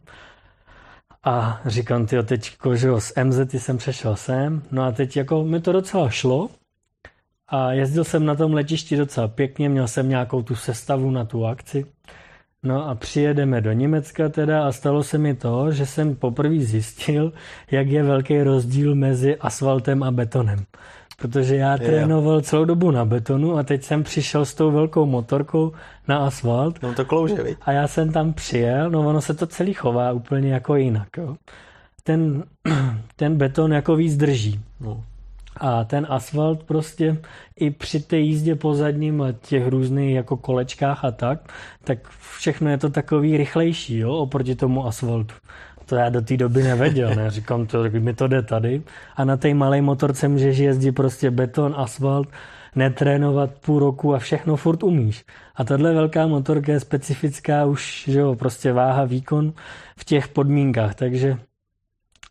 A říkám, ty teď, že jo, z MZ jsem přešel sem, no a teď jako mi to docela šlo, a jezdil jsem na tom letišti docela pěkně, měl jsem nějakou tu sestavu na tu akci. No a přijedeme do Německa teda a stalo se mi to, že jsem poprvé zjistil, jak je velký rozdíl mezi asfaltem a betonem. Protože já trénoval celou dobu na betonu a teď jsem přišel s tou velkou motorkou na asfalt. No to klouže, viď? A já jsem tam přijel, no ono se to celý chová úplně jako jinak. Jo. Ten, ten beton jako víc drží. No. A ten asfalt prostě i při té jízdě po zadním a těch různých jako kolečkách a tak, tak všechno je to takový rychlejší, jo, oproti tomu asfaltu. To já do té doby nevěděl, ne? Říkám, to, mi to jde tady. A na té malé motorce můžeš jezdit prostě beton, asfalt, netrénovat půl roku a všechno furt umíš. A tahle velká motorka je specifická už, že jo, prostě váha, výkon v těch podmínkách, takže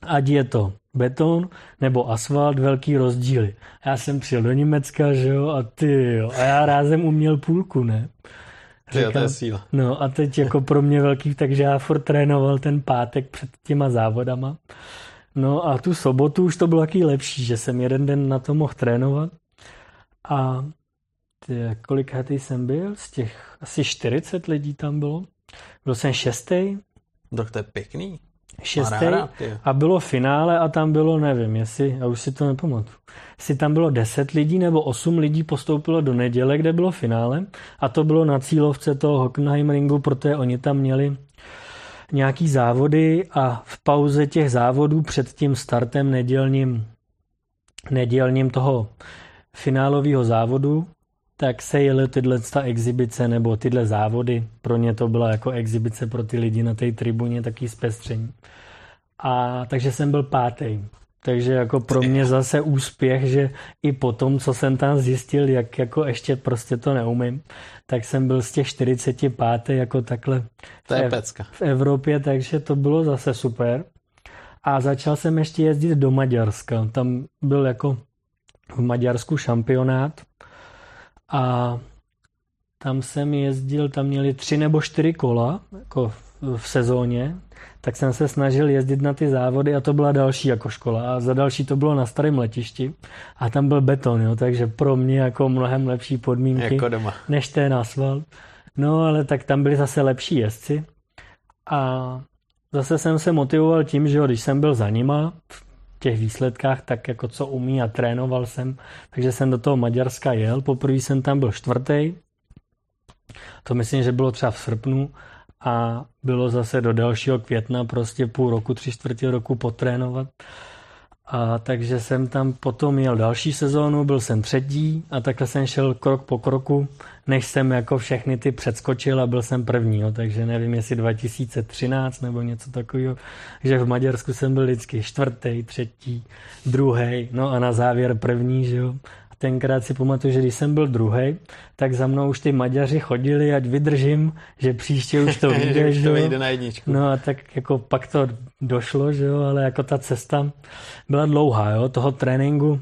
ať je to beton nebo asfalt, velký rozdíly. Já jsem přijel do Německa, že jo, a ty jo, a já rázem uměl půlku, ne? Říkám, to je síla. No a teď jako pro mě velký, takže já furt trénoval ten pátek před těma závodama. No a tu sobotu už to bylo taky lepší, že jsem jeden den na to mohl trénovat. A ty, kolikátý jsem byl? Z těch asi 40 lidí tam bylo. Byl jsem šestý. Tak to je pěkný. Šestý a bylo finále a tam bylo, nevím, jestli, já už si to nepamatuju, jestli tam bylo 10 lidí nebo 8 lidí postoupilo do neděle, kde bylo finále a to bylo na cílovce toho Hockenheim ringu, protože oni tam měli nějaký závody a v pauze těch závodů před tím startem nedělním, nedělním toho finálového závodu, tak se jeli tyhle ta exibice nebo tyhle závody. Pro ně to byla jako exibice pro ty lidi na té tribuně, taký zpestření. A takže jsem byl pátý. Takže jako pro mě zase úspěch, že i po tom, co jsem tam zjistil, jak jako ještě prostě to neumím, tak jsem byl z těch 45 jako takhle to je v, pecka. v Evropě, takže to bylo zase super. A začal jsem ještě jezdit do Maďarska. Tam byl jako v Maďarsku šampionát a tam jsem jezdil, tam měli tři nebo čtyři kola jako v sezóně, tak jsem se snažil jezdit na ty závody a to byla další jako škola. A za další to bylo na starém letišti a tam byl beton, jo, takže pro mě jako mnohem lepší podmínky jako doma. než ten asfalt. No ale tak tam byli zase lepší jezdci a zase jsem se motivoval tím, že jo, když jsem byl za nima v těch výsledkách, tak jako co umí a trénoval jsem, takže jsem do toho Maďarska jel. Poprvé jsem tam byl čtvrtý, to myslím, že bylo třeba v srpnu a bylo zase do dalšího května prostě půl roku, tři čtvrtě roku potrénovat. A takže jsem tam potom jel další sezónu, byl jsem třetí a takhle jsem šel krok po kroku, než jsem jako všechny ty předskočil a byl jsem první, jo. takže nevím, jestli 2013 nebo něco takového, že v Maďarsku jsem byl vždycky čtvrtý, třetí, druhý, no a na závěr první, že jo tenkrát si pamatuju, že když jsem byl druhý, tak za mnou už ty Maďaři chodili, ať vydržím, že příště už to vyjde. že to vyjde na jedničku. No a tak jako pak to došlo, že jo, ale jako ta cesta byla dlouhá, jo, toho tréninku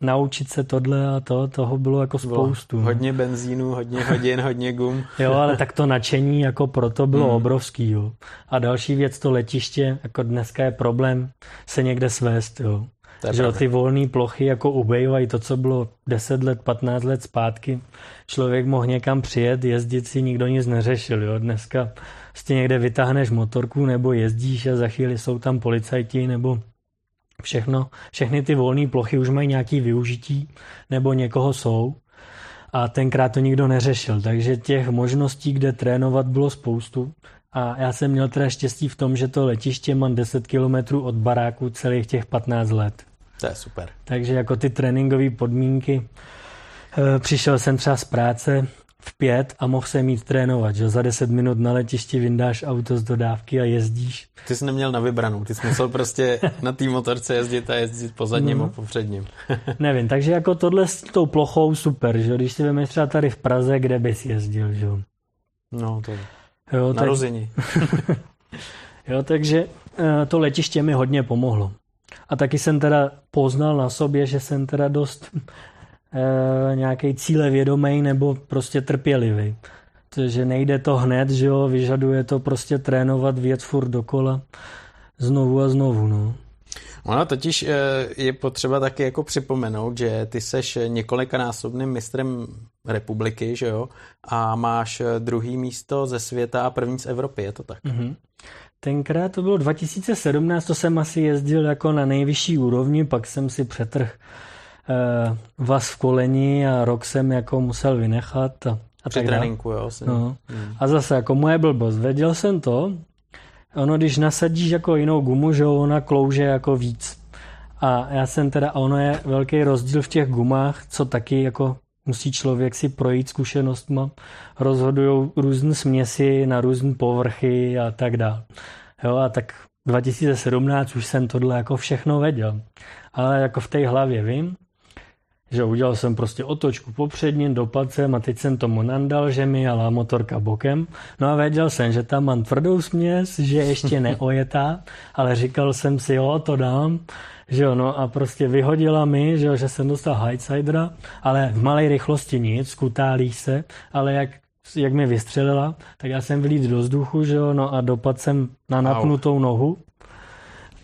naučit se tohle a to, toho bylo jako spoustu. Bylo hodně benzínu, hodně hodin, hodně gum. jo, ale tak to nadšení jako proto bylo hmm. obrovský, jo. A další věc, to letiště, jako dneska je problém se někde svést, jo že ty volné plochy jako ubejvají to, co bylo 10 let, 15 let zpátky. Člověk mohl někam přijet, jezdit si, nikdo nic neřešil. Jo. Dneska prostě někde vytáhneš motorku nebo jezdíš a za chvíli jsou tam policajti nebo všechno. Všechny ty volné plochy už mají nějaký využití nebo někoho jsou. A tenkrát to nikdo neřešil, takže těch možností, kde trénovat, bylo spoustu. A já jsem měl teda štěstí v tom, že to letiště mám 10 kilometrů od baráku celých těch 15 let. To je super. Takže jako ty tréninkové podmínky, eh, přišel jsem třeba z práce v pět a mohl jsem mít trénovat, že za deset minut na letišti vyndáš auto z dodávky a jezdíš. Ty jsi neměl na vybranou, ty jsi musel prostě na té motorce jezdit a jezdit po zadním no. a po předním. Nevím, takže jako tohle s tou plochou super, že když si vemeš třeba tady v Praze, kde bys jezdil, že No, to jo, na rození. jo, takže eh, to letiště mi hodně pomohlo. A taky jsem teda poznal na sobě, že jsem teda dost e, nějaký cíle vědomý nebo prostě trpělivý. Takže nejde to hned, že jo, vyžaduje to prostě trénovat věc furt dokola znovu a znovu, no. Ono totiž eh, je potřeba taky jako připomenout, že ty seš několikanásobným mistrem republiky, že jo, a máš eh, druhý místo ze světa a první z Evropy, je to tak? Mm-hmm. Tenkrát to bylo 2017, to jsem asi jezdil jako na nejvyšší úrovni, pak jsem si přetrh eh, vás v koleni a rok jsem jako musel vynechat. A, a Při tréninku, jo. No. Hmm. A zase jako moje blbost, věděl jsem to, ono když nasadíš jako jinou gumu, že ona klouže jako víc. A já jsem teda, ono je velký rozdíl v těch gumách, co taky jako musí člověk si projít zkušenostma, rozhodují různé směsi na různé povrchy a tak dále. Jo, a tak 2017 už jsem tohle jako všechno věděl. Ale jako v té hlavě vím, že udělal jsem prostě otočku popředním, dopad jsem a teď jsem tomu nandal, že mi jela motorka bokem. No a věděl jsem, že tam mám tvrdou směs, že ještě neojetá, ale říkal jsem si, jo, to dám. Že jo, no a prostě vyhodila mi, že, jo, že jsem dostal highsidera, ale v malé rychlosti nic, kutálí se, ale jak jak mi vystřelila, tak já jsem vylít do vzduchu, že jo, no a dopad jsem na napnutou nohu.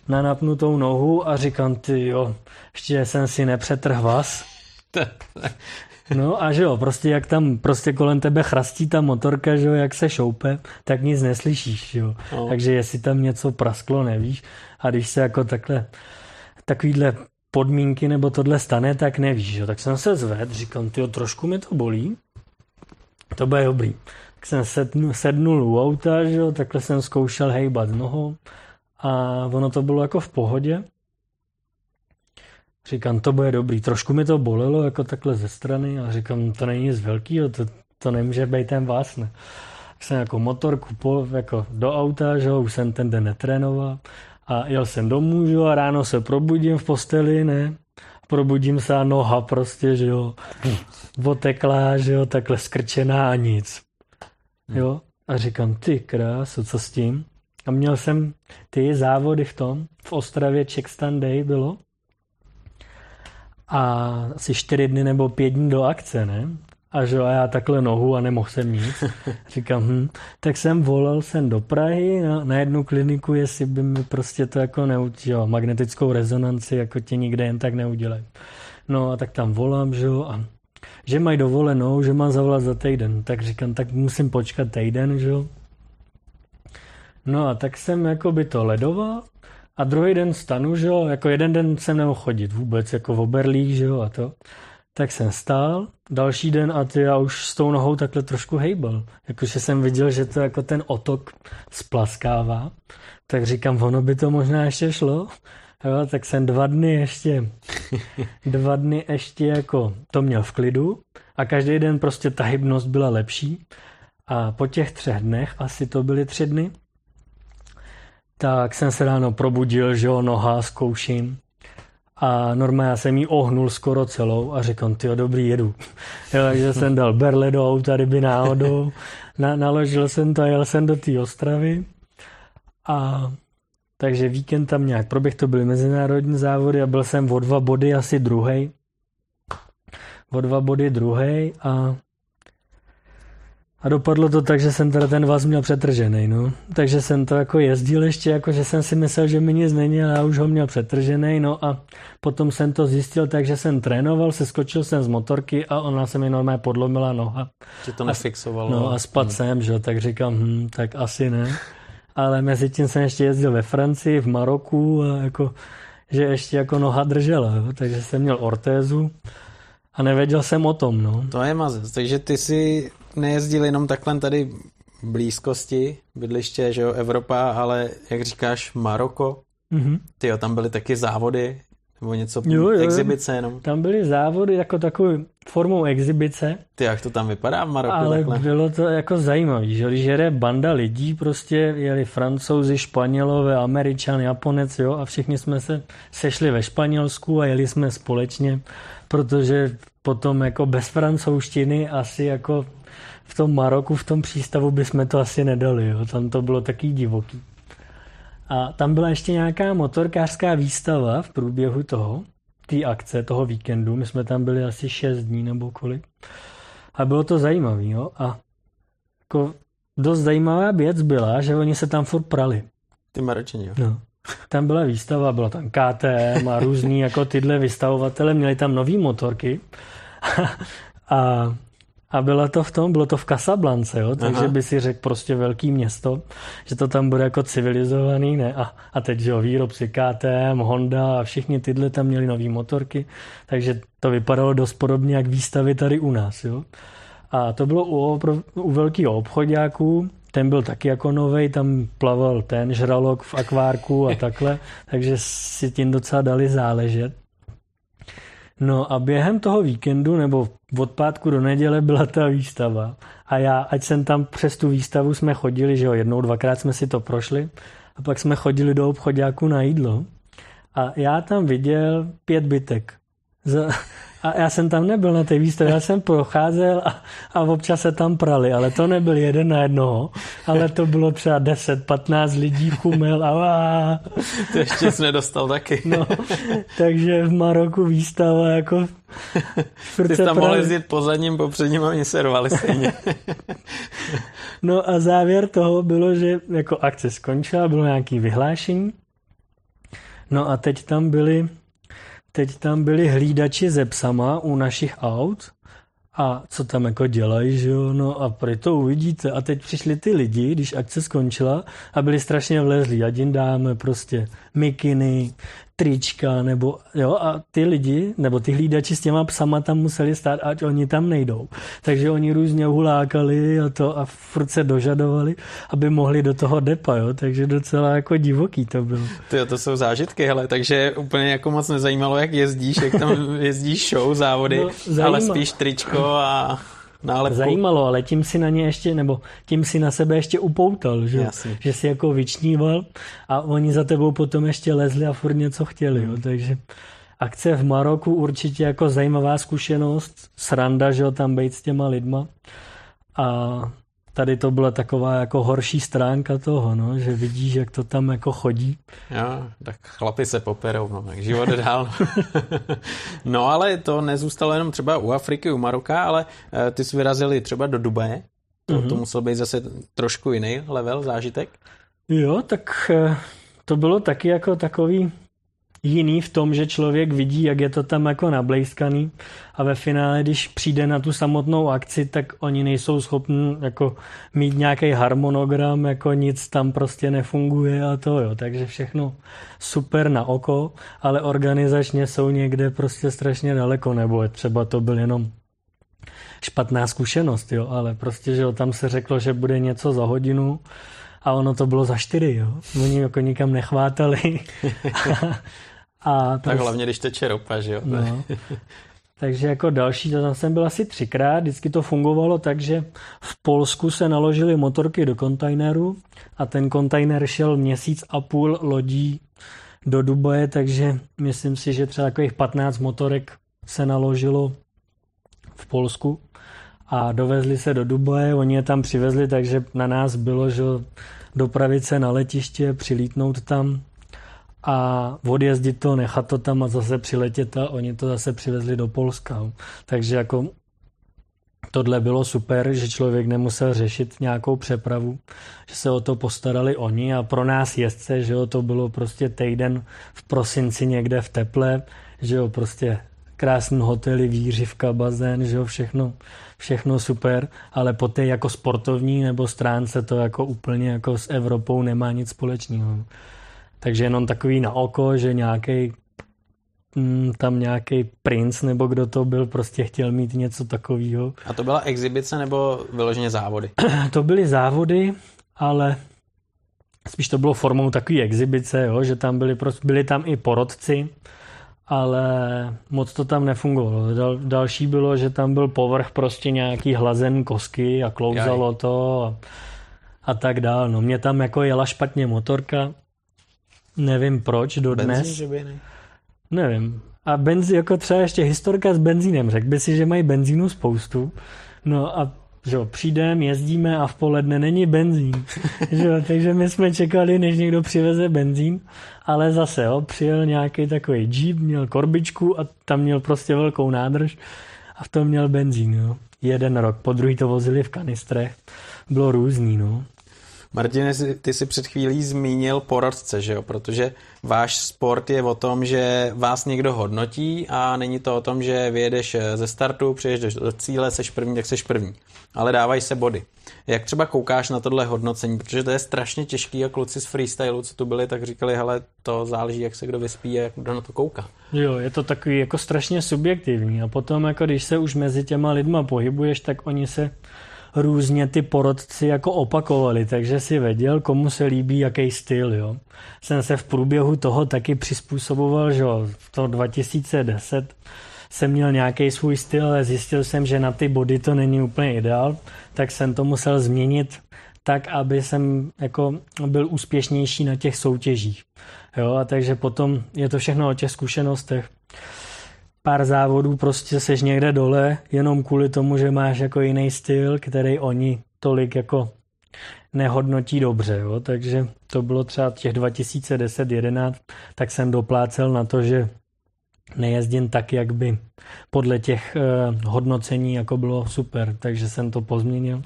Na napnutou nohu a říkám, ty jo, ještě jsem si nepřetrh vás. No a že jo, prostě jak tam prostě kolem tebe chrastí ta motorka, že jo, jak se šoupe, tak nic neslyšíš, že jo. No. Takže jestli tam něco prasklo, nevíš. A když se jako takhle takovýhle podmínky nebo tohle stane, tak nevíš, jo. Tak jsem se zvedl, říkám, ty trošku mi to bolí, to bude dobrý. Tak jsem sednul, sednul u auta, že jo, takhle jsem zkoušel hejbat nohou a ono to bylo jako v pohodě. Říkám, to bude dobrý. Trošku mi to bolelo jako takhle ze strany a říkám, to není nic velkého, to, to nemůže být ten vás, ne. Tak jsem jako motorku po, jako do auta, že jo, už jsem ten den netrénoval a jel jsem domů, že jo, a ráno se probudím v posteli, ne, probudím se a noha prostě, že jo, oteklá, že jo, takhle skrčená a nic. Jo, a říkám, ty krásu, co s tím? A měl jsem ty závody v tom, v Ostravě Czech Stand Day bylo, a asi čtyři dny nebo pět dní do akce, ne? A že a já takhle nohu a nemohl jsem nic. Říkám, hm. tak jsem volal jsem do Prahy na, na jednu kliniku, jestli by mi prostě to jako neudělal, magnetickou rezonanci, jako tě nikde jen tak neudělají. No a tak tam volám, že jo, a že mají dovolenou, že mám zavolat za týden. Tak říkám, tak musím počkat týden, že jo. No a tak jsem jako by to ledoval a druhý den stanu, že jo, jako jeden den jsem nemohl chodit vůbec, jako v oberlích, že jo, a to. Tak jsem stál, další den a ty já už s tou nohou takhle trošku hejbal. Jakože jsem viděl, že to jako ten otok splaskává. Tak říkám, ono by to možná ještě šlo. Jo, tak jsem dva dny ještě, dva dny ještě jako to měl v klidu a každý den prostě ta hybnost byla lepší. A po těch třech dnech, asi to byly tři dny, tak jsem se ráno probudil, že jo, noha zkouším. A normálně jsem jí ohnul skoro celou a řekl, ty dobrý, jedu. jo, takže jsem dal berle do auta, ryby náhodou, na, naložil jsem to a jel jsem do té Ostravy. A takže víkend tam nějak proběh, to byly mezinárodní závody a byl jsem o dva body asi druhý. O dva body druhý a a dopadlo to tak, že jsem teda ten vaz měl přetržený, no. Takže jsem to jako jezdil ještě, jako že jsem si myslel, že mi nic není, ale já už ho měl přetržený, no a potom jsem to zjistil tak, že jsem trénoval, se skočil jsem z motorky a ona se mi normálně podlomila noha. Že to nefixovalo. No a spadl hmm. jsem, že tak říkám, hm, tak asi ne. Ale mezi tím jsem ještě jezdil ve Francii, v Maroku a jako, že ještě jako noha držela, jo. takže jsem měl ortézu a nevěděl jsem o tom, no. To je mazec, takže ty si nejezdil jenom takhle tady blízkosti, bydliště, že jo, Evropa, ale jak říkáš, Maroko, mm-hmm. ty jo, tam byly taky závody, nebo něco, jo, jo, exibice jenom. Tam byly závody jako takovou formou exibice. Ty, jak to tam vypadá v Maroku Ale takhle? bylo to jako zajímavé, že když jede banda lidí, prostě jeli francouzi, španělové, američan, japonec, jo, a všichni jsme se sešli ve Španělsku a jeli jsme společně, protože potom jako bez francouzštiny asi jako v tom Maroku, v tom přístavu bychom to asi nedali, jo. tam to bylo taky divoký. A tam byla ještě nějaká motorkářská výstava v průběhu toho, té akce, toho víkendu. My jsme tam byli asi 6 dní nebo kolik. A bylo to zajímavé, jo. A jako dost zajímavá věc byla, že oni se tam furt prali. Ty Maročani, jo. No. Tam byla výstava, byla tam KTM a různý jako tyhle vystavovatele, měli tam nové motorky a a bylo to v tom, bylo to v Casablance, jo? takže Aha. by si řekl prostě velký město, že to tam bude jako civilizovaný, ne? A, a teď, že jo, výrobci KTM, Honda a všichni tyhle tam měli nové motorky, takže to vypadalo dost podobně jak výstavy tady u nás, jo. A to bylo u, u velkého obchodňáků, ten byl taky jako novej, tam plaval ten žralok v akvárku a takhle, takže si tím docela dali záležet. No a během toho víkendu nebo od pátku do neděle byla ta výstava. A já, ať jsem tam přes tu výstavu jsme chodili, že jo, jednou, dvakrát jsme si to prošli a pak jsme chodili do obchodáku na jídlo. A já tam viděl pět bytek. Za, A já jsem tam nebyl na té výstavě, já jsem procházel a, a občas se tam prali, ale to nebyl jeden na jednoho, ale to bylo třeba 10-15 lidí chumel a, a To ještě jsi nedostal taky. No, takže v Maroku výstava jako... Ty tam mohl jezdit po zadním, po předním a oni se rvali stejně. no a závěr toho bylo, že jako akce skončila, bylo nějaký vyhlášení. No a teď tam byli teď tam byli hlídači ze psama u našich aut. A co tam jako dělají, že jo, no a to uvidíte. A teď přišli ty lidi, když akce skončila a byli strašně vlezlí, ať jim dáme prostě mikiny, trička, nebo jo, a ty lidi, nebo ty hlídači s těma psama tam museli stát, ať oni tam nejdou. Takže oni různě hulákali a to a furt se dožadovali, aby mohli do toho depa, jo, takže docela jako divoký to bylo. Ty, to jsou zážitky, hele, takže úplně jako moc nezajímalo, jak jezdíš, jak tam jezdíš show, závody, no, ale spíš tričko a nálepku. Zajímalo, ale tím si na ně ještě, nebo tím si na sebe ještě upoutal, že, že si jako vyčníval a oni za tebou potom ještě lezli a furt něco chtěli, jo, takže akce v Maroku určitě jako zajímavá zkušenost, sranda, že jo, tam být s těma lidma. A tady to byla taková jako horší stránka toho, no, že vidíš, jak to tam jako chodí. Jo, tak chlapi se poperou, no, tak život dál. no ale to nezůstalo jenom třeba u Afriky, u Maroka, ale eh, ty jsi vyrazili třeba do Dubaje, to, mm-hmm. to musel být zase trošku jiný level, zážitek. Jo, tak eh, to bylo taky jako takový jiný v tom, že člověk vidí, jak je to tam jako nablejskaný a ve finále, když přijde na tu samotnou akci, tak oni nejsou schopni jako mít nějaký harmonogram, jako nic tam prostě nefunguje a to jo, takže všechno super na oko, ale organizačně jsou někde prostě strašně daleko, nebo třeba to byl jenom špatná zkušenost, jo, ale prostě, že jo, tam se řeklo, že bude něco za hodinu a ono to bylo za čtyři, jo. Oni jako nikam nechvátali. A tak tak hlavně, když teče ropa, že jo? No. Takže jako další, to tam jsem byl asi třikrát, vždycky to fungovalo tak, že v Polsku se naložily motorky do kontajneru a ten kontajner šel měsíc a půl lodí do Dubaje, takže myslím si, že třeba takových 15 motorek se naložilo v Polsku a dovezli se do Dubaje, oni je tam přivezli, takže na nás bylo, že dopravit se na letiště, přilítnout tam a odjezdit to, nechat to tam a zase přiletět a oni to zase přivezli do Polska. Takže jako tohle bylo super, že člověk nemusel řešit nějakou přepravu, že se o to postarali oni a pro nás jezdce, že jo, to bylo prostě týden v prosinci někde v teple, že jo, prostě krásný hotely, výřivka, bazén, že jo, všechno, všechno super, ale po té jako sportovní nebo stránce to jako úplně jako s Evropou nemá nic společného. Takže jenom takový na oko, že nějaký mm, tam nějaký princ nebo kdo to byl, prostě chtěl mít něco takového. A to byla exibice nebo vyloženě závody? to byly závody, ale spíš to bylo formou takové exibice, jo, že tam byli, prostě, byli tam i porodci, ale moc to tam nefungovalo. Dal, další bylo, že tam byl povrch prostě nějaký hlazen kosky a klouzalo to a, a tak dál. No mě tam jako jela špatně motorka, Nevím proč dodnes. Benzín, že by ne? Nevím. A benzín, jako třeba ještě historka s benzínem. Řekl by si, že mají benzínu spoustu. No a že jo, přijdeme, jezdíme a v poledne není benzín. že jo, takže my jsme čekali, než někdo přiveze benzín, ale zase jo, přijel nějaký takový jeep, měl korbičku a tam měl prostě velkou nádrž a v tom měl benzín. Jo. Jeden rok, po druhý to vozili v kanistrech. Bylo různý, no. Martine, ty jsi před chvílí zmínil poradce, že jo? Protože váš sport je o tom, že vás někdo hodnotí a není to o tom, že vyjedeš ze startu, přijedeš do cíle, seš první, tak seš první. Ale dávají se body. Jak třeba koukáš na tohle hodnocení, protože to je strašně těžký a kluci z freestylu, co tu byli, tak říkali, hele, to záleží, jak se kdo vyspí a jak kdo na to kouká. Jo, je to takový jako strašně subjektivní a potom jako když se už mezi těma lidma pohybuješ, tak oni se různě ty porodci jako opakovali, takže si věděl, komu se líbí jaký styl. Jo. Jsem se v průběhu toho taky přizpůsoboval, že v to 2010 jsem měl nějaký svůj styl, ale zjistil jsem, že na ty body to není úplně ideál, tak jsem to musel změnit tak, aby jsem jako byl úspěšnější na těch soutěžích. Jo, a takže potom je to všechno o těch zkušenostech. Pár závodů prostě seš někde dole, jenom kvůli tomu, že máš jako jiný styl, který oni tolik jako nehodnotí dobře, jo? takže to bylo třeba těch 2010-11, tak jsem doplácel na to, že nejezdím tak, jak by podle těch uh, hodnocení jako bylo super, takže jsem to pozměnil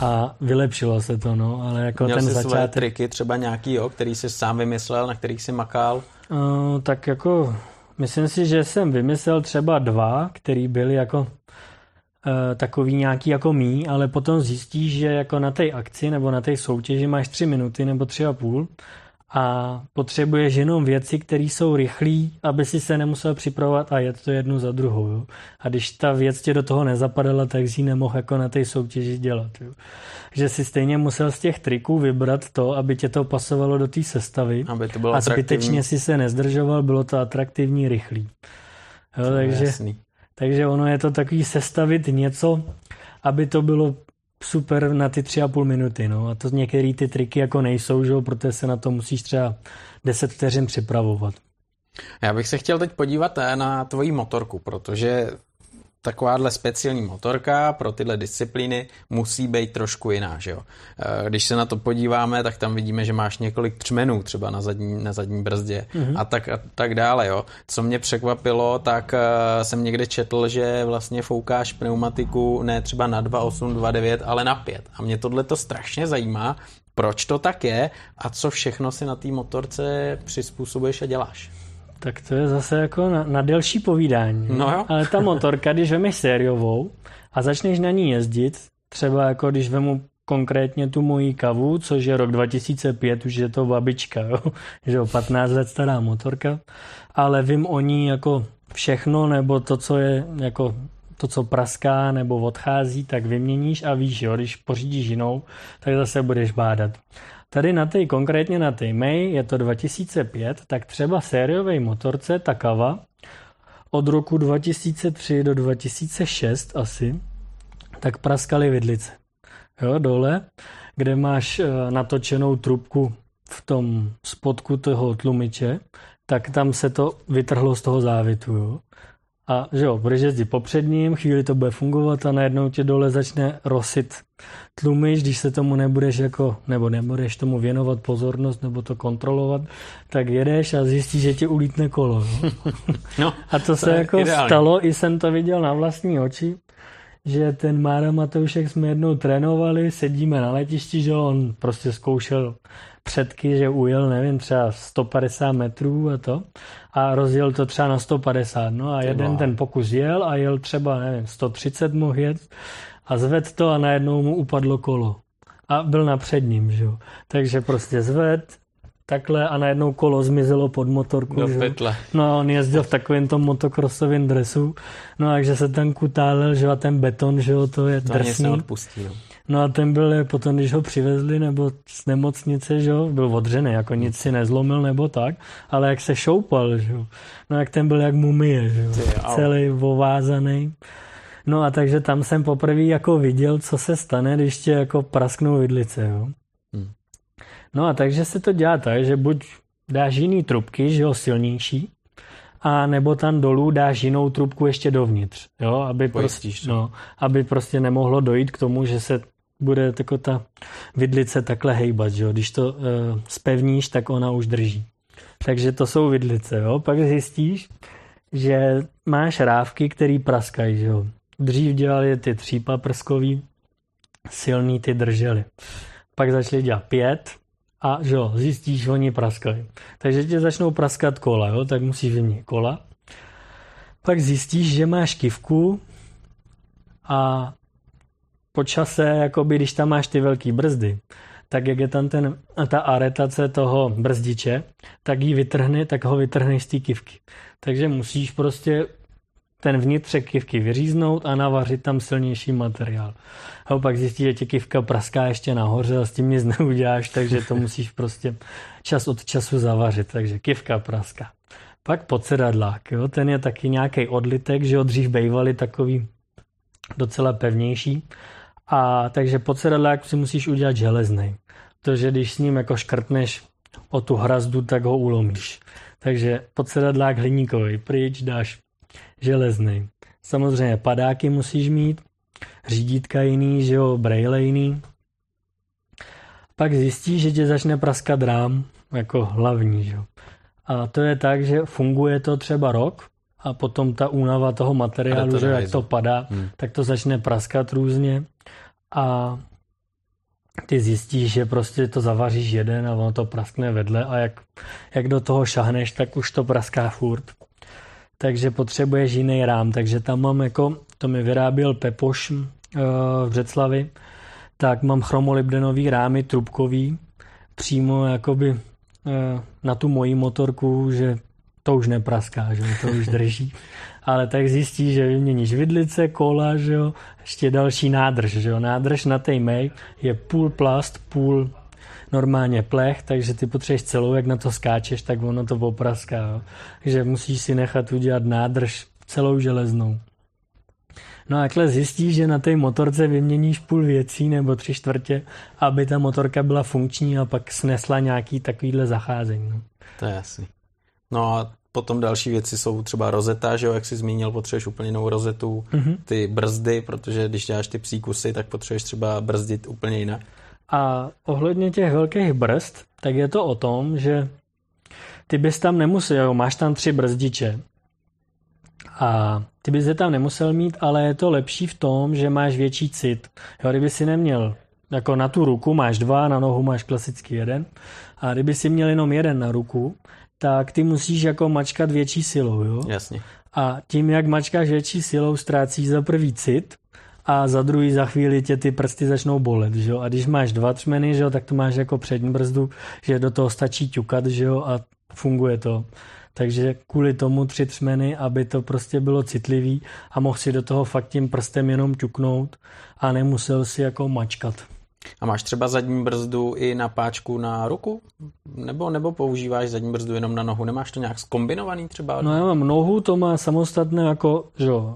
a vylepšilo se to, no, ale jako Měl ten jsi začátek... své triky třeba nějaký, jo, který jsi sám vymyslel, na kterých jsi makal? Uh, tak jako, myslím si, že jsem vymyslel třeba dva, který byly jako uh, takový nějaký jako mý, ale potom zjistíš, že jako na té akci nebo na té soutěži máš tři minuty nebo tři a půl a potřebuješ jenom věci, které jsou rychlé, aby si se nemusel připravovat a jet to jednu za druhou. Jo. A když ta věc tě do toho nezapadala, tak si ji nemohl jako na té soutěži dělat. Jo. Že si stejně musel z těch triků vybrat to, aby tě to pasovalo do té sestavy. Aby to bylo a atraktivní. zbytečně si se nezdržoval, bylo to atraktivní, rychlý. Jo, To takže, takže ono je to takový sestavit něco, aby to bylo super na ty tři a půl minuty, no. A to některé ty triky jako nejsou, že protože se na to musíš třeba 10 vteřin připravovat. Já bych se chtěl teď podívat eh, na tvoji motorku, protože takováhle speciální motorka pro tyhle disciplíny musí být trošku jiná, že jo. Eh, Když se na to podíváme, tak tam vidíme, že máš několik třmenů třeba na zadní, na zadní brzdě mm-hmm. a, tak, a tak dále, jo. Co mě překvapilo, tak uh, jsem někde četl, že vlastně foukáš pneumatiku ne třeba na 2.8, 2.9, ale na 5. A mě tohle to strašně zajímá, proč to tak je a co všechno si na té motorce přizpůsobuješ a děláš. Tak to je zase jako na, na delší povídání. No jo. Ale ta motorka, když vemeš sériovou a začneš na ní jezdit, třeba jako když vemu konkrétně tu moji kavu, což je rok 2005, už je to babička, jo? že jo, 15 let stará motorka, ale vím o ní jako všechno, nebo to, co je jako to, co praská nebo odchází, tak vyměníš a víš, jo, když pořídíš jinou, tak zase budeš bádat. Tady na té, konkrétně na té May, je to 2005, tak třeba sériové motorce, ta kava, od roku 2003 do 2006 asi, tak praskaly vidlice. Jo, dole, kde máš eh, natočenou trubku v tom spodku toho tlumiče, tak tam se to vytrhlo z toho závitu. Jo. A že jo, budeš jezdit po předním, chvíli to bude fungovat a najednou tě dole začne rosit tlumič, když se tomu nebudeš jako, nebo nebudeš tomu věnovat pozornost nebo to kontrolovat, tak jedeš a zjistíš, že ti ulítne kolo. No? No, A to, to se jako ideální. stalo, i jsem to viděl na vlastní oči, že ten Mára Matoušek jsme jednou trénovali, sedíme na letišti, že on prostě zkoušel předky, že ujel, nevím, třeba 150 metrů a to a rozjel to třeba na 150, no a jeden ten pokus jel a jel třeba, nevím, 130 mohl jet a zved to a najednou mu upadlo kolo. A byl na předním, že jo. Takže prostě zved, takhle a najednou kolo zmizelo pod motorku. do pytle. No a on jezdil v takovém tom motokrosovém dresu, no a takže se tam kutálel, že a ten beton, že jo, to je To drsný. neodpustí. No. No a ten byl je potom, když ho přivezli nebo z nemocnice, že jo, byl odřený, jako nic si nezlomil nebo tak, ale jak se šoupal, že jo. No jak ten byl jak mumie, že jo, celý ovázaný. No a takže tam jsem poprvé jako viděl, co se stane, když tě jako prasknou vidlice, jo. No a takže se to dělá tak, že buď dáš jiný trubky, že jo, silnější, a nebo tam dolů dáš jinou trubku ještě dovnitř, jo, aby, Pojistíš prostě, to. no, aby prostě nemohlo dojít k tomu, že se bude tako ta vidlice takhle hejbat, že jo. Když to uh, spevníš, tak ona už drží. Takže to jsou vidlice, jo. Pak zjistíš, že máš rávky, které praskají, že jo. Dřív dělali ty třípaprskový, silný ty držely. Pak začali dělat pět a že jo, zjistíš, že oni praskají. Takže tě začnou praskat kola, jo, tak musíš vyměnit kola. Pak zjistíš, že máš kivku a po čase, jakoby, když tam máš ty velké brzdy, tak jak je tam ten, ta aretace toho brzdiče, tak ji vytrhne, tak ho vytrhneš z té kivky. Takže musíš prostě ten vnitřek kivky vyříznout a navařit tam silnější materiál. A pak zjistíš, že tě kivka praská ještě nahoře a s tím nic neuděláš, takže to musíš prostě čas od času zavařit. Takže kivka praská. Pak podsedadlák, jo, ten je taky nějaký odlitek, že jo, dřív bejvali takový docela pevnější. A takže podsedadlák si musíš udělat železný. Protože když s ním jako škrtneš o tu hrazdu, tak ho ulomíš. Takže podsedadlák hliníkový pryč, dáš železný. Samozřejmě padáky musíš mít, řídítka jiný, že jo, braille jiný. Pak zjistíš, že tě začne praskat rám, jako hlavní, že jo. A to je tak, že funguje to třeba rok a potom ta únava toho materiálu, to že jak to padá, hmm. tak to začne praskat různě a ty zjistíš, že prostě to zavaříš jeden a ono to praskne vedle a jak, jak do toho šahneš, tak už to praská furt. Takže potřebuješ jiný rám, takže tam mám jako, to mi vyráběl Pepoš uh, v Břeclavi, tak mám chromolibdenový rámy trubkový, přímo jakoby uh, na tu moji motorku, že to už nepraská, že to už drží. Ale tak zjistíš, že vyměníš vidlice, kola, že jo, ještě další nádrž, že jo. Nádrž na té May je půl plast, půl normálně plech, takže ty potřebuješ celou, jak na to skáčeš, tak ono to popraská. Jo. Takže musíš si nechat udělat nádrž celou železnou. No a takhle zjistíš, že na té motorce vyměníš půl věcí nebo tři čtvrtě, aby ta motorka byla funkční a pak snesla nějaký takovýhle zacházení. No. To je jasný. No a potom další věci jsou třeba rozeta, že jo, jak jsi zmínil, potřebuješ úplně jinou rozetu, mm-hmm. ty brzdy, protože když děláš ty příkusy, tak potřebuješ třeba brzdit úplně jinak. A ohledně těch velkých brzd, tak je to o tom, že ty bys tam nemusel, jo, máš tam tři brzdiče. A ty bys je tam nemusel mít, ale je to lepší v tom, že máš větší cit. Jo, kdyby si neměl, jako na tu ruku máš dva, na nohu máš klasický jeden. A kdyby si měl jenom jeden na ruku, tak ty musíš jako mačkat větší silou, jo? Jasně. A tím, jak mačkáš větší silou, ztrácíš za prvý cit a za druhý za chvíli tě ty prsty začnou bolet, že jo? A když máš dva třmeny, že jo, tak to máš jako přední brzdu, že do toho stačí ťukat, že jo, a funguje to. Takže kvůli tomu tři třmeny, aby to prostě bylo citlivý a mohl si do toho fakt tím prstem jenom ťuknout a nemusel si jako mačkat. A máš třeba zadní brzdu i na páčku na ruku? Nebo, nebo používáš zadní brzdu jenom na nohu? Nemáš to nějak skombinovaný třeba? No já mám nohu, to má samostatné jako že, uh,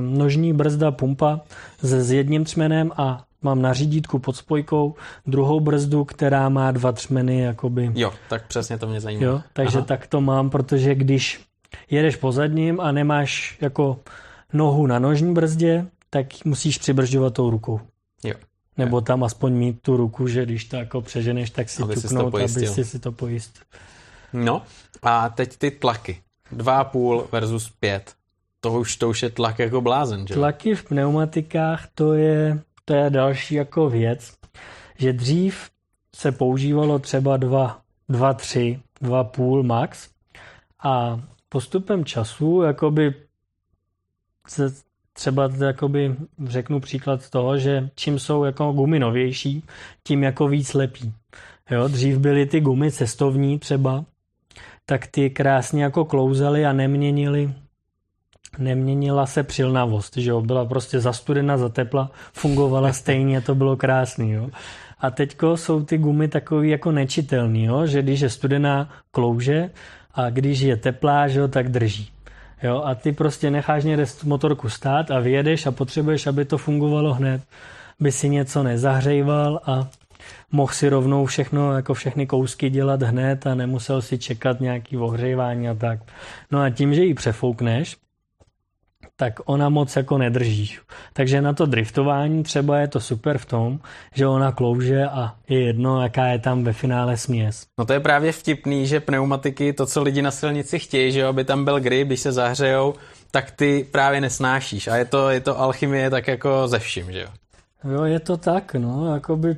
nožní brzda pumpa s, s jedním třmenem a mám na řídítku pod spojkou druhou brzdu, která má dva třmeny jakoby. Jo, tak přesně to mě zajímá. Jo, takže Aha. tak to mám, protože když jedeš po zadním a nemáš jako nohu na nožní brzdě, tak musíš přibržďovat tou rukou. Jo. Nebo tam aspoň mít tu ruku, že když to jako přeženeš, tak si aby ťuknout, aby si, si to pojistil. No a teď ty tlaky. 2,5 versus 5. To už, to už je tlak jako blázen, že? Tlaky v pneumatikách, to je, to je další jako věc, že dřív se používalo třeba 2, 2 3, 2,5 max a postupem času jakoby se třeba jakoby řeknu příklad toho, že čím jsou jako gumy novější, tím jako víc lepí. Jo, dřív byly ty gumy cestovní třeba, tak ty krásně jako klouzaly a neměnily neměnila se přilnavost, že jo, byla prostě zastudena, zatepla, fungovala stejně, to bylo krásný, jo. A teďko jsou ty gumy takový jako nečitelný, jo, že když je studená, klouže a když je teplá, že jo, tak drží. Jo, a ty prostě necháš někde motorku stát a vyjedeš a potřebuješ, aby to fungovalo hned. By si něco nezahřejval a mohl si rovnou všechno, jako všechny kousky dělat hned a nemusel si čekat nějaký ohřejvání a tak. No a tím, že ji přefoukneš, tak ona moc jako nedrží. Takže na to driftování třeba je to super v tom, že ona klouže a je jedno, jaká je tam ve finále směs. No to je právě vtipný, že pneumatiky, to, co lidi na silnici chtějí, že aby tam byl grip, když se zahřejou, tak ty právě nesnášíš. A je to, je to alchymie tak jako ze vším, že jo? Jo, je to tak, no, jakoby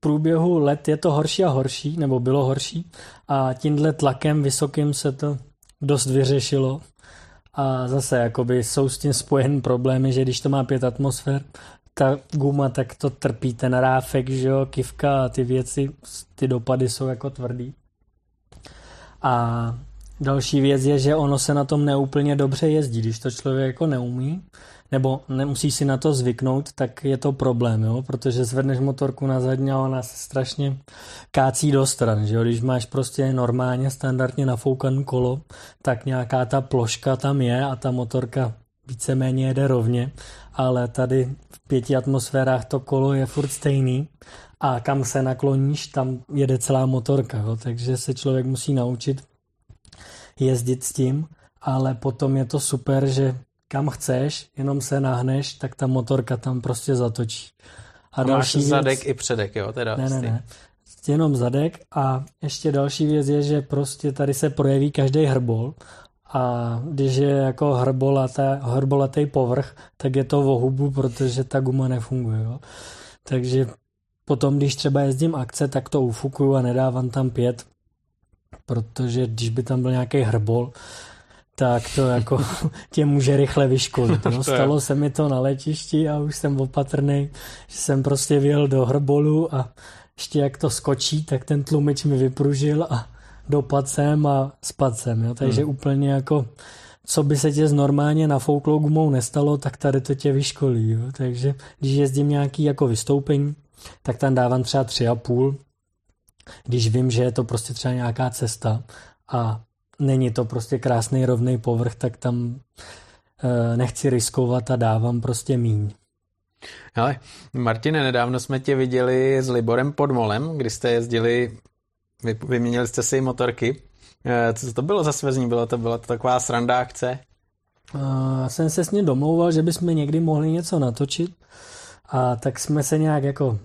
průběhu let je to horší a horší, nebo bylo horší a tímhle tlakem vysokým se to dost vyřešilo. A zase jakoby jsou s tím spojen problémy, že když to má pět atmosfér, ta guma, tak to trpí ten ráfek, že jo, kivka a ty věci, ty dopady jsou jako tvrdý. A další věc je, že ono se na tom neúplně dobře jezdí, když to člověk jako neumí, nebo nemusí si na to zvyknout, tak je to problém, jo? protože zvedneš motorku na zadní a ona se strašně kácí do stran, že jo? když máš prostě normálně standardně nafoukaný kolo, tak nějaká ta ploška tam je a ta motorka víceméně jede rovně, ale tady v pěti atmosférách to kolo je furt stejný a kam se nakloníš, tam jede celá motorka, jo? takže se člověk musí naučit jezdit s tím ale potom je to super, že kam chceš, jenom se nahneš, tak ta motorka tam prostě zatočí. A, a další máš zadek věc, i předek, jo? Teda ne, ne, ne. Jenom zadek a ještě další věc je, že prostě tady se projeví každý hrbol a když je jako hrbolatý, hrbolatý povrch, tak je to o hubu, protože ta guma nefunguje. Jo? Takže potom, když třeba jezdím akce, tak to ufukuju a nedávám tam pět, protože když by tam byl nějaký hrbol, tak to jako tě může rychle vyškolit. No. Stalo se mi to na letišti a už jsem opatrný, že jsem prostě vyjel do hrbolu a ještě jak to skočí, tak ten tlumič mi vypružil a dopad sem a spad sem. Jo. Takže hmm. úplně jako co by se tě z normálně nafouklou gumou nestalo, tak tady to tě vyškolí. Jo. Takže když jezdím nějaký jako vystoupení, tak tam dávám třeba tři a půl, když vím, že je to prostě třeba nějaká cesta a není to prostě krásný rovný povrch, tak tam e, nechci riskovat a dávám prostě míň. Ale Martine, nedávno jsme tě viděli s Liborem pod Molem, kdy jste jezdili, vy, vyměnili jste si motorky. E, co to bylo za svezní? Bylo to, byla to taková sranda akce? Já jsem se s ním domlouval, že bychom někdy mohli něco natočit a tak jsme se nějak jako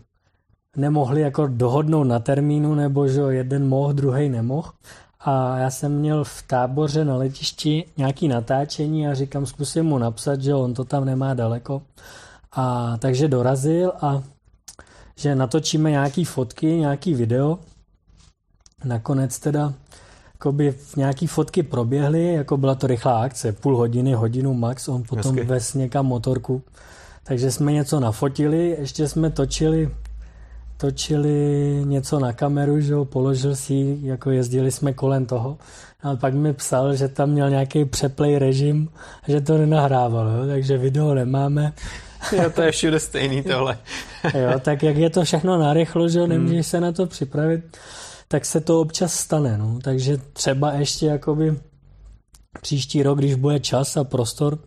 nemohli jako dohodnout na termínu, nebo že jeden mohl, druhý nemohl. A já jsem měl v táboře na letišti nějaký natáčení a říkám, zkusím mu napsat, že on to tam nemá daleko. A takže dorazil a že natočíme nějaký fotky, nějaký video. Nakonec teda jakoby nějaký fotky proběhly, jako byla to rychlá akce, půl hodiny, hodinu max, on potom Hezky. ves někam motorku. Takže jsme něco nafotili, ještě jsme točili točili něco na kameru, že ho položil si, jako jezdili jsme kolem toho. A pak mi psal, že tam měl nějaký přeplay režim, že to nenahrával, jo? takže video nemáme. Jo, to je všude stejný tohle. jo, tak jak je to všechno narychlo, že nemůžeš hmm. se na to připravit, tak se to občas stane, no. Takže třeba ještě jakoby příští rok, když bude čas a prostor,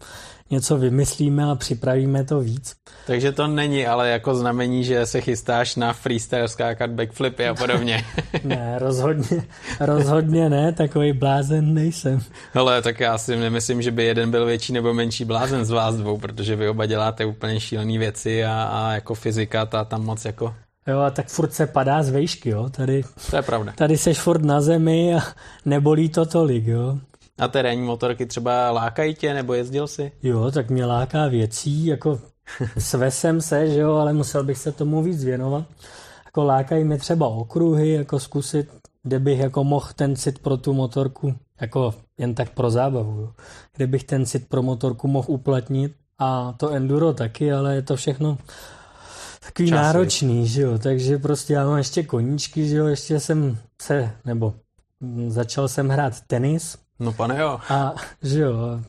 něco vymyslíme a připravíme to víc. Takže to není ale jako znamení, že se chystáš na freestyle skákat backflipy a podobně. ne, rozhodně, rozhodně ne, takový blázen nejsem. Ale tak já si nemyslím, že by jeden byl větší nebo menší blázen z vás dvou, protože vy oba děláte úplně šílené věci a, a jako fyzika ta tam moc jako Jo, a tak furt se padá z vejšky, jo. Tady, to je pravda. Tady seš furt na zemi a nebolí to tolik, jo. A terénní motorky třeba lákají tě, nebo jezdil si? Jo, tak mě láká věcí, jako svesem se, že jo, ale musel bych se tomu víc věnovat. Jako lákají mě třeba okruhy, jako zkusit, kde bych jako mohl ten cit pro tu motorku, jako jen tak pro zábavu, jo. kde bych ten cit pro motorku mohl uplatnit a to enduro taky, ale je to všechno takový Časy. náročný, že jo, takže prostě já mám ještě koníčky, že jo, ještě jsem se, nebo začal jsem hrát tenis, No pane jo. A že jo,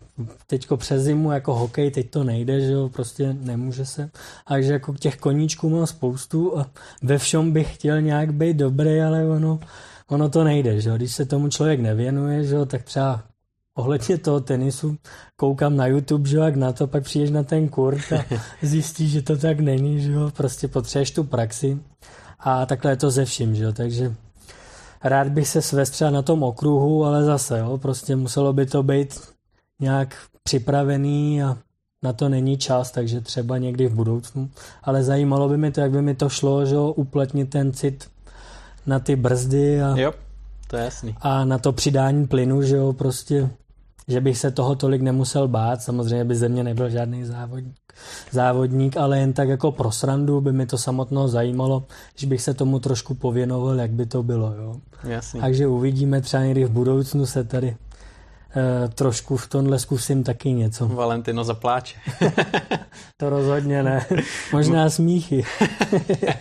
teďko přes zimu jako hokej, teď to nejde, že jo, prostě nemůže se. A že jako těch koníčků mám spoustu a ve všem bych chtěl nějak být dobrý, ale ono, ono to nejde, že jo. Když se tomu člověk nevěnuje, že jo, tak třeba ohledně toho tenisu koukám na YouTube, že jo, jak na to, pak přijdeš na ten kurt a zjistíš, že to tak není, že jo, prostě potřebuješ tu praxi a takhle je to ze vším, že jo, takže rád bych se svestřel na tom okruhu, ale zase, jo, prostě muselo by to být nějak připravený a na to není čas, takže třeba někdy v budoucnu. Ale zajímalo by mi to, jak by mi to šlo, že jo, uplatnit ten cit na ty brzdy a, jo, to je jasný. a na to přidání plynu, že jo, prostě že bych se toho tolik nemusel bát. Samozřejmě by ze mě nebyl žádný závodník, závodník, ale jen tak jako pro srandu by mi to samotno zajímalo, že bych se tomu trošku pověnoval, jak by to bylo. Jo. Jasný. Takže uvidíme třeba někdy v budoucnu se tady e, trošku v tomhle zkusím taky něco. Valentino zapláče. to rozhodně ne. Možná smíchy.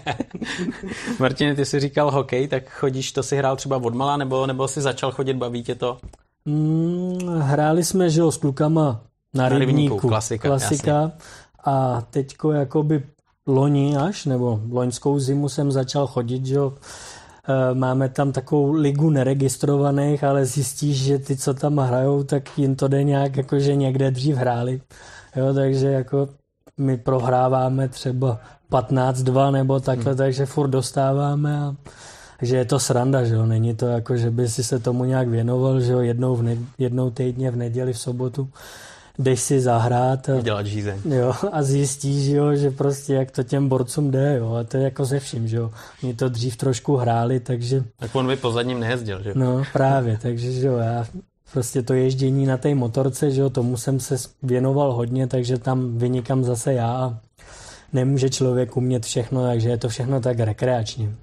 Martin, ty jsi říkal hokej, tak chodíš, to si hrál třeba odmala, nebo, nebo si začal chodit, baví tě to? Mm, hráli jsme, že jo, s klukama na, na rybníku, rybníku, klasika, klasika a teďko jakoby loni až, nebo loňskou zimu jsem začal chodit, že jo, e, máme tam takovou ligu neregistrovaných, ale zjistíš, že ty, co tam hrajou, tak jim to jde nějak, jakože někde dřív hráli. Jo, takže jako my prohráváme třeba 15-2 nebo takhle, hmm. takže furt dostáváme a Takže je to sranda, že jo, není to jako, že by si se tomu nějak věnoval, že jo, jednou, v ne, jednou týdně v neděli, v sobotu, jdeš si zahrát a, Dělat žízeň. jo, a zjistíš, jo, že prostě jak to těm borcům jde, jo, a to je jako ze vším, že jo. Oni to dřív trošku hráli, takže, Tak on by pozadním nejezdil, že? no právě, takže, že jo, já prostě to ježdění na té motorce, že jo, tomu jsem se věnoval hodně, takže tam vynikám zase já a nemůže člověk umět všechno, takže je to všechno tak rekreační.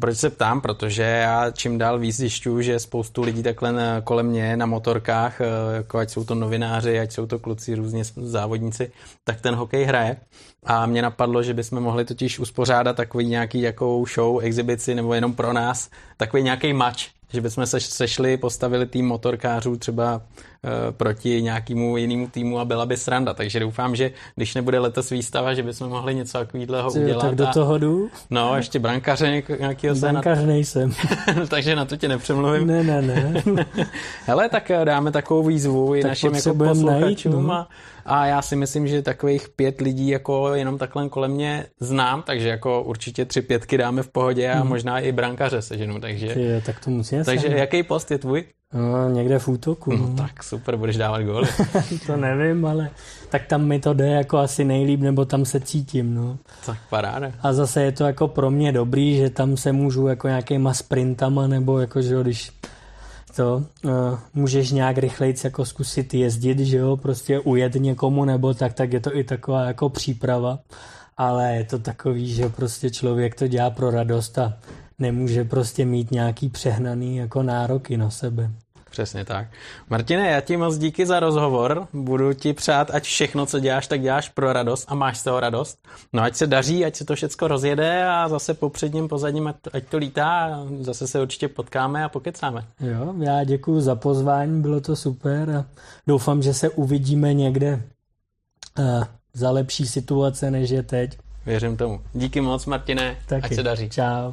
Proč se ptám? Protože já čím dál víc zjišťuju, že spoustu lidí takhle kolem mě na motorkách, eh, jako ať jsou to novináři, ať jsou to kluci, různě závodníci, tak ten hokej hraje. A mě napadlo, že bychom mohli totiž uspořádat takový nějaký jakou show, exibici, nebo jenom pro nás, takový nějaký match, že bychom se sešli, postavili tým motorkářů třeba proti nějakému jinému týmu a byla by sranda. Takže doufám, že když nebude letos výstava, že bychom mohli něco takového udělat. tak do toho jdu, No, ještě brankaře nějakýho se na... bankař nejsem. takže na to tě nepřemluvím. ne, ne, ne. Hele, tak eh, dáme takovou výzvu i Tak našim jako posluchačům najít, no. a, já si myslím, že takových pět lidí jako jenom takhle kolem mě znám, takže jako určitě tři pětky dáme v pohodě a možná i brankaře seženu, takže, Ty, jo, tak to musíme takže jaký post je tvůj? No, někde v útoku. No, No. tak super, budeš dávat góly. to nevím, ale tak tam mi to jde jako asi nejlíp, nebo tam se cítím, no. tak paráda. A zase je to jako pro mě dobrý, že tam se můžu jako nějakýma sprintama, nebo jako, že jo, když to uh, můžeš nějak rychlejc jako zkusit jezdit, že jo, prostě ujet někomu nebo tak, tak je to i taková jako příprava, ale je to takový, že prostě člověk to dělá pro radost a nemůže prostě mít nějaký přehnaný jako nároky na sebe. Přesně tak. Martine, já ti moc díky za rozhovor. Budu ti přát, ať všechno, co děláš, tak děláš pro radost a máš z toho radost. No ať se daří, ať se to všecko rozjede a zase po předním, pozadním, ať to, ať to lítá a zase se určitě potkáme a pokecáme. Jo, já děkuji za pozvání, bylo to super a doufám, že se uvidíme někde uh, za lepší situace, než je teď. Věřím tomu. Díky moc, Martine, Taky. ať se daří. Čau.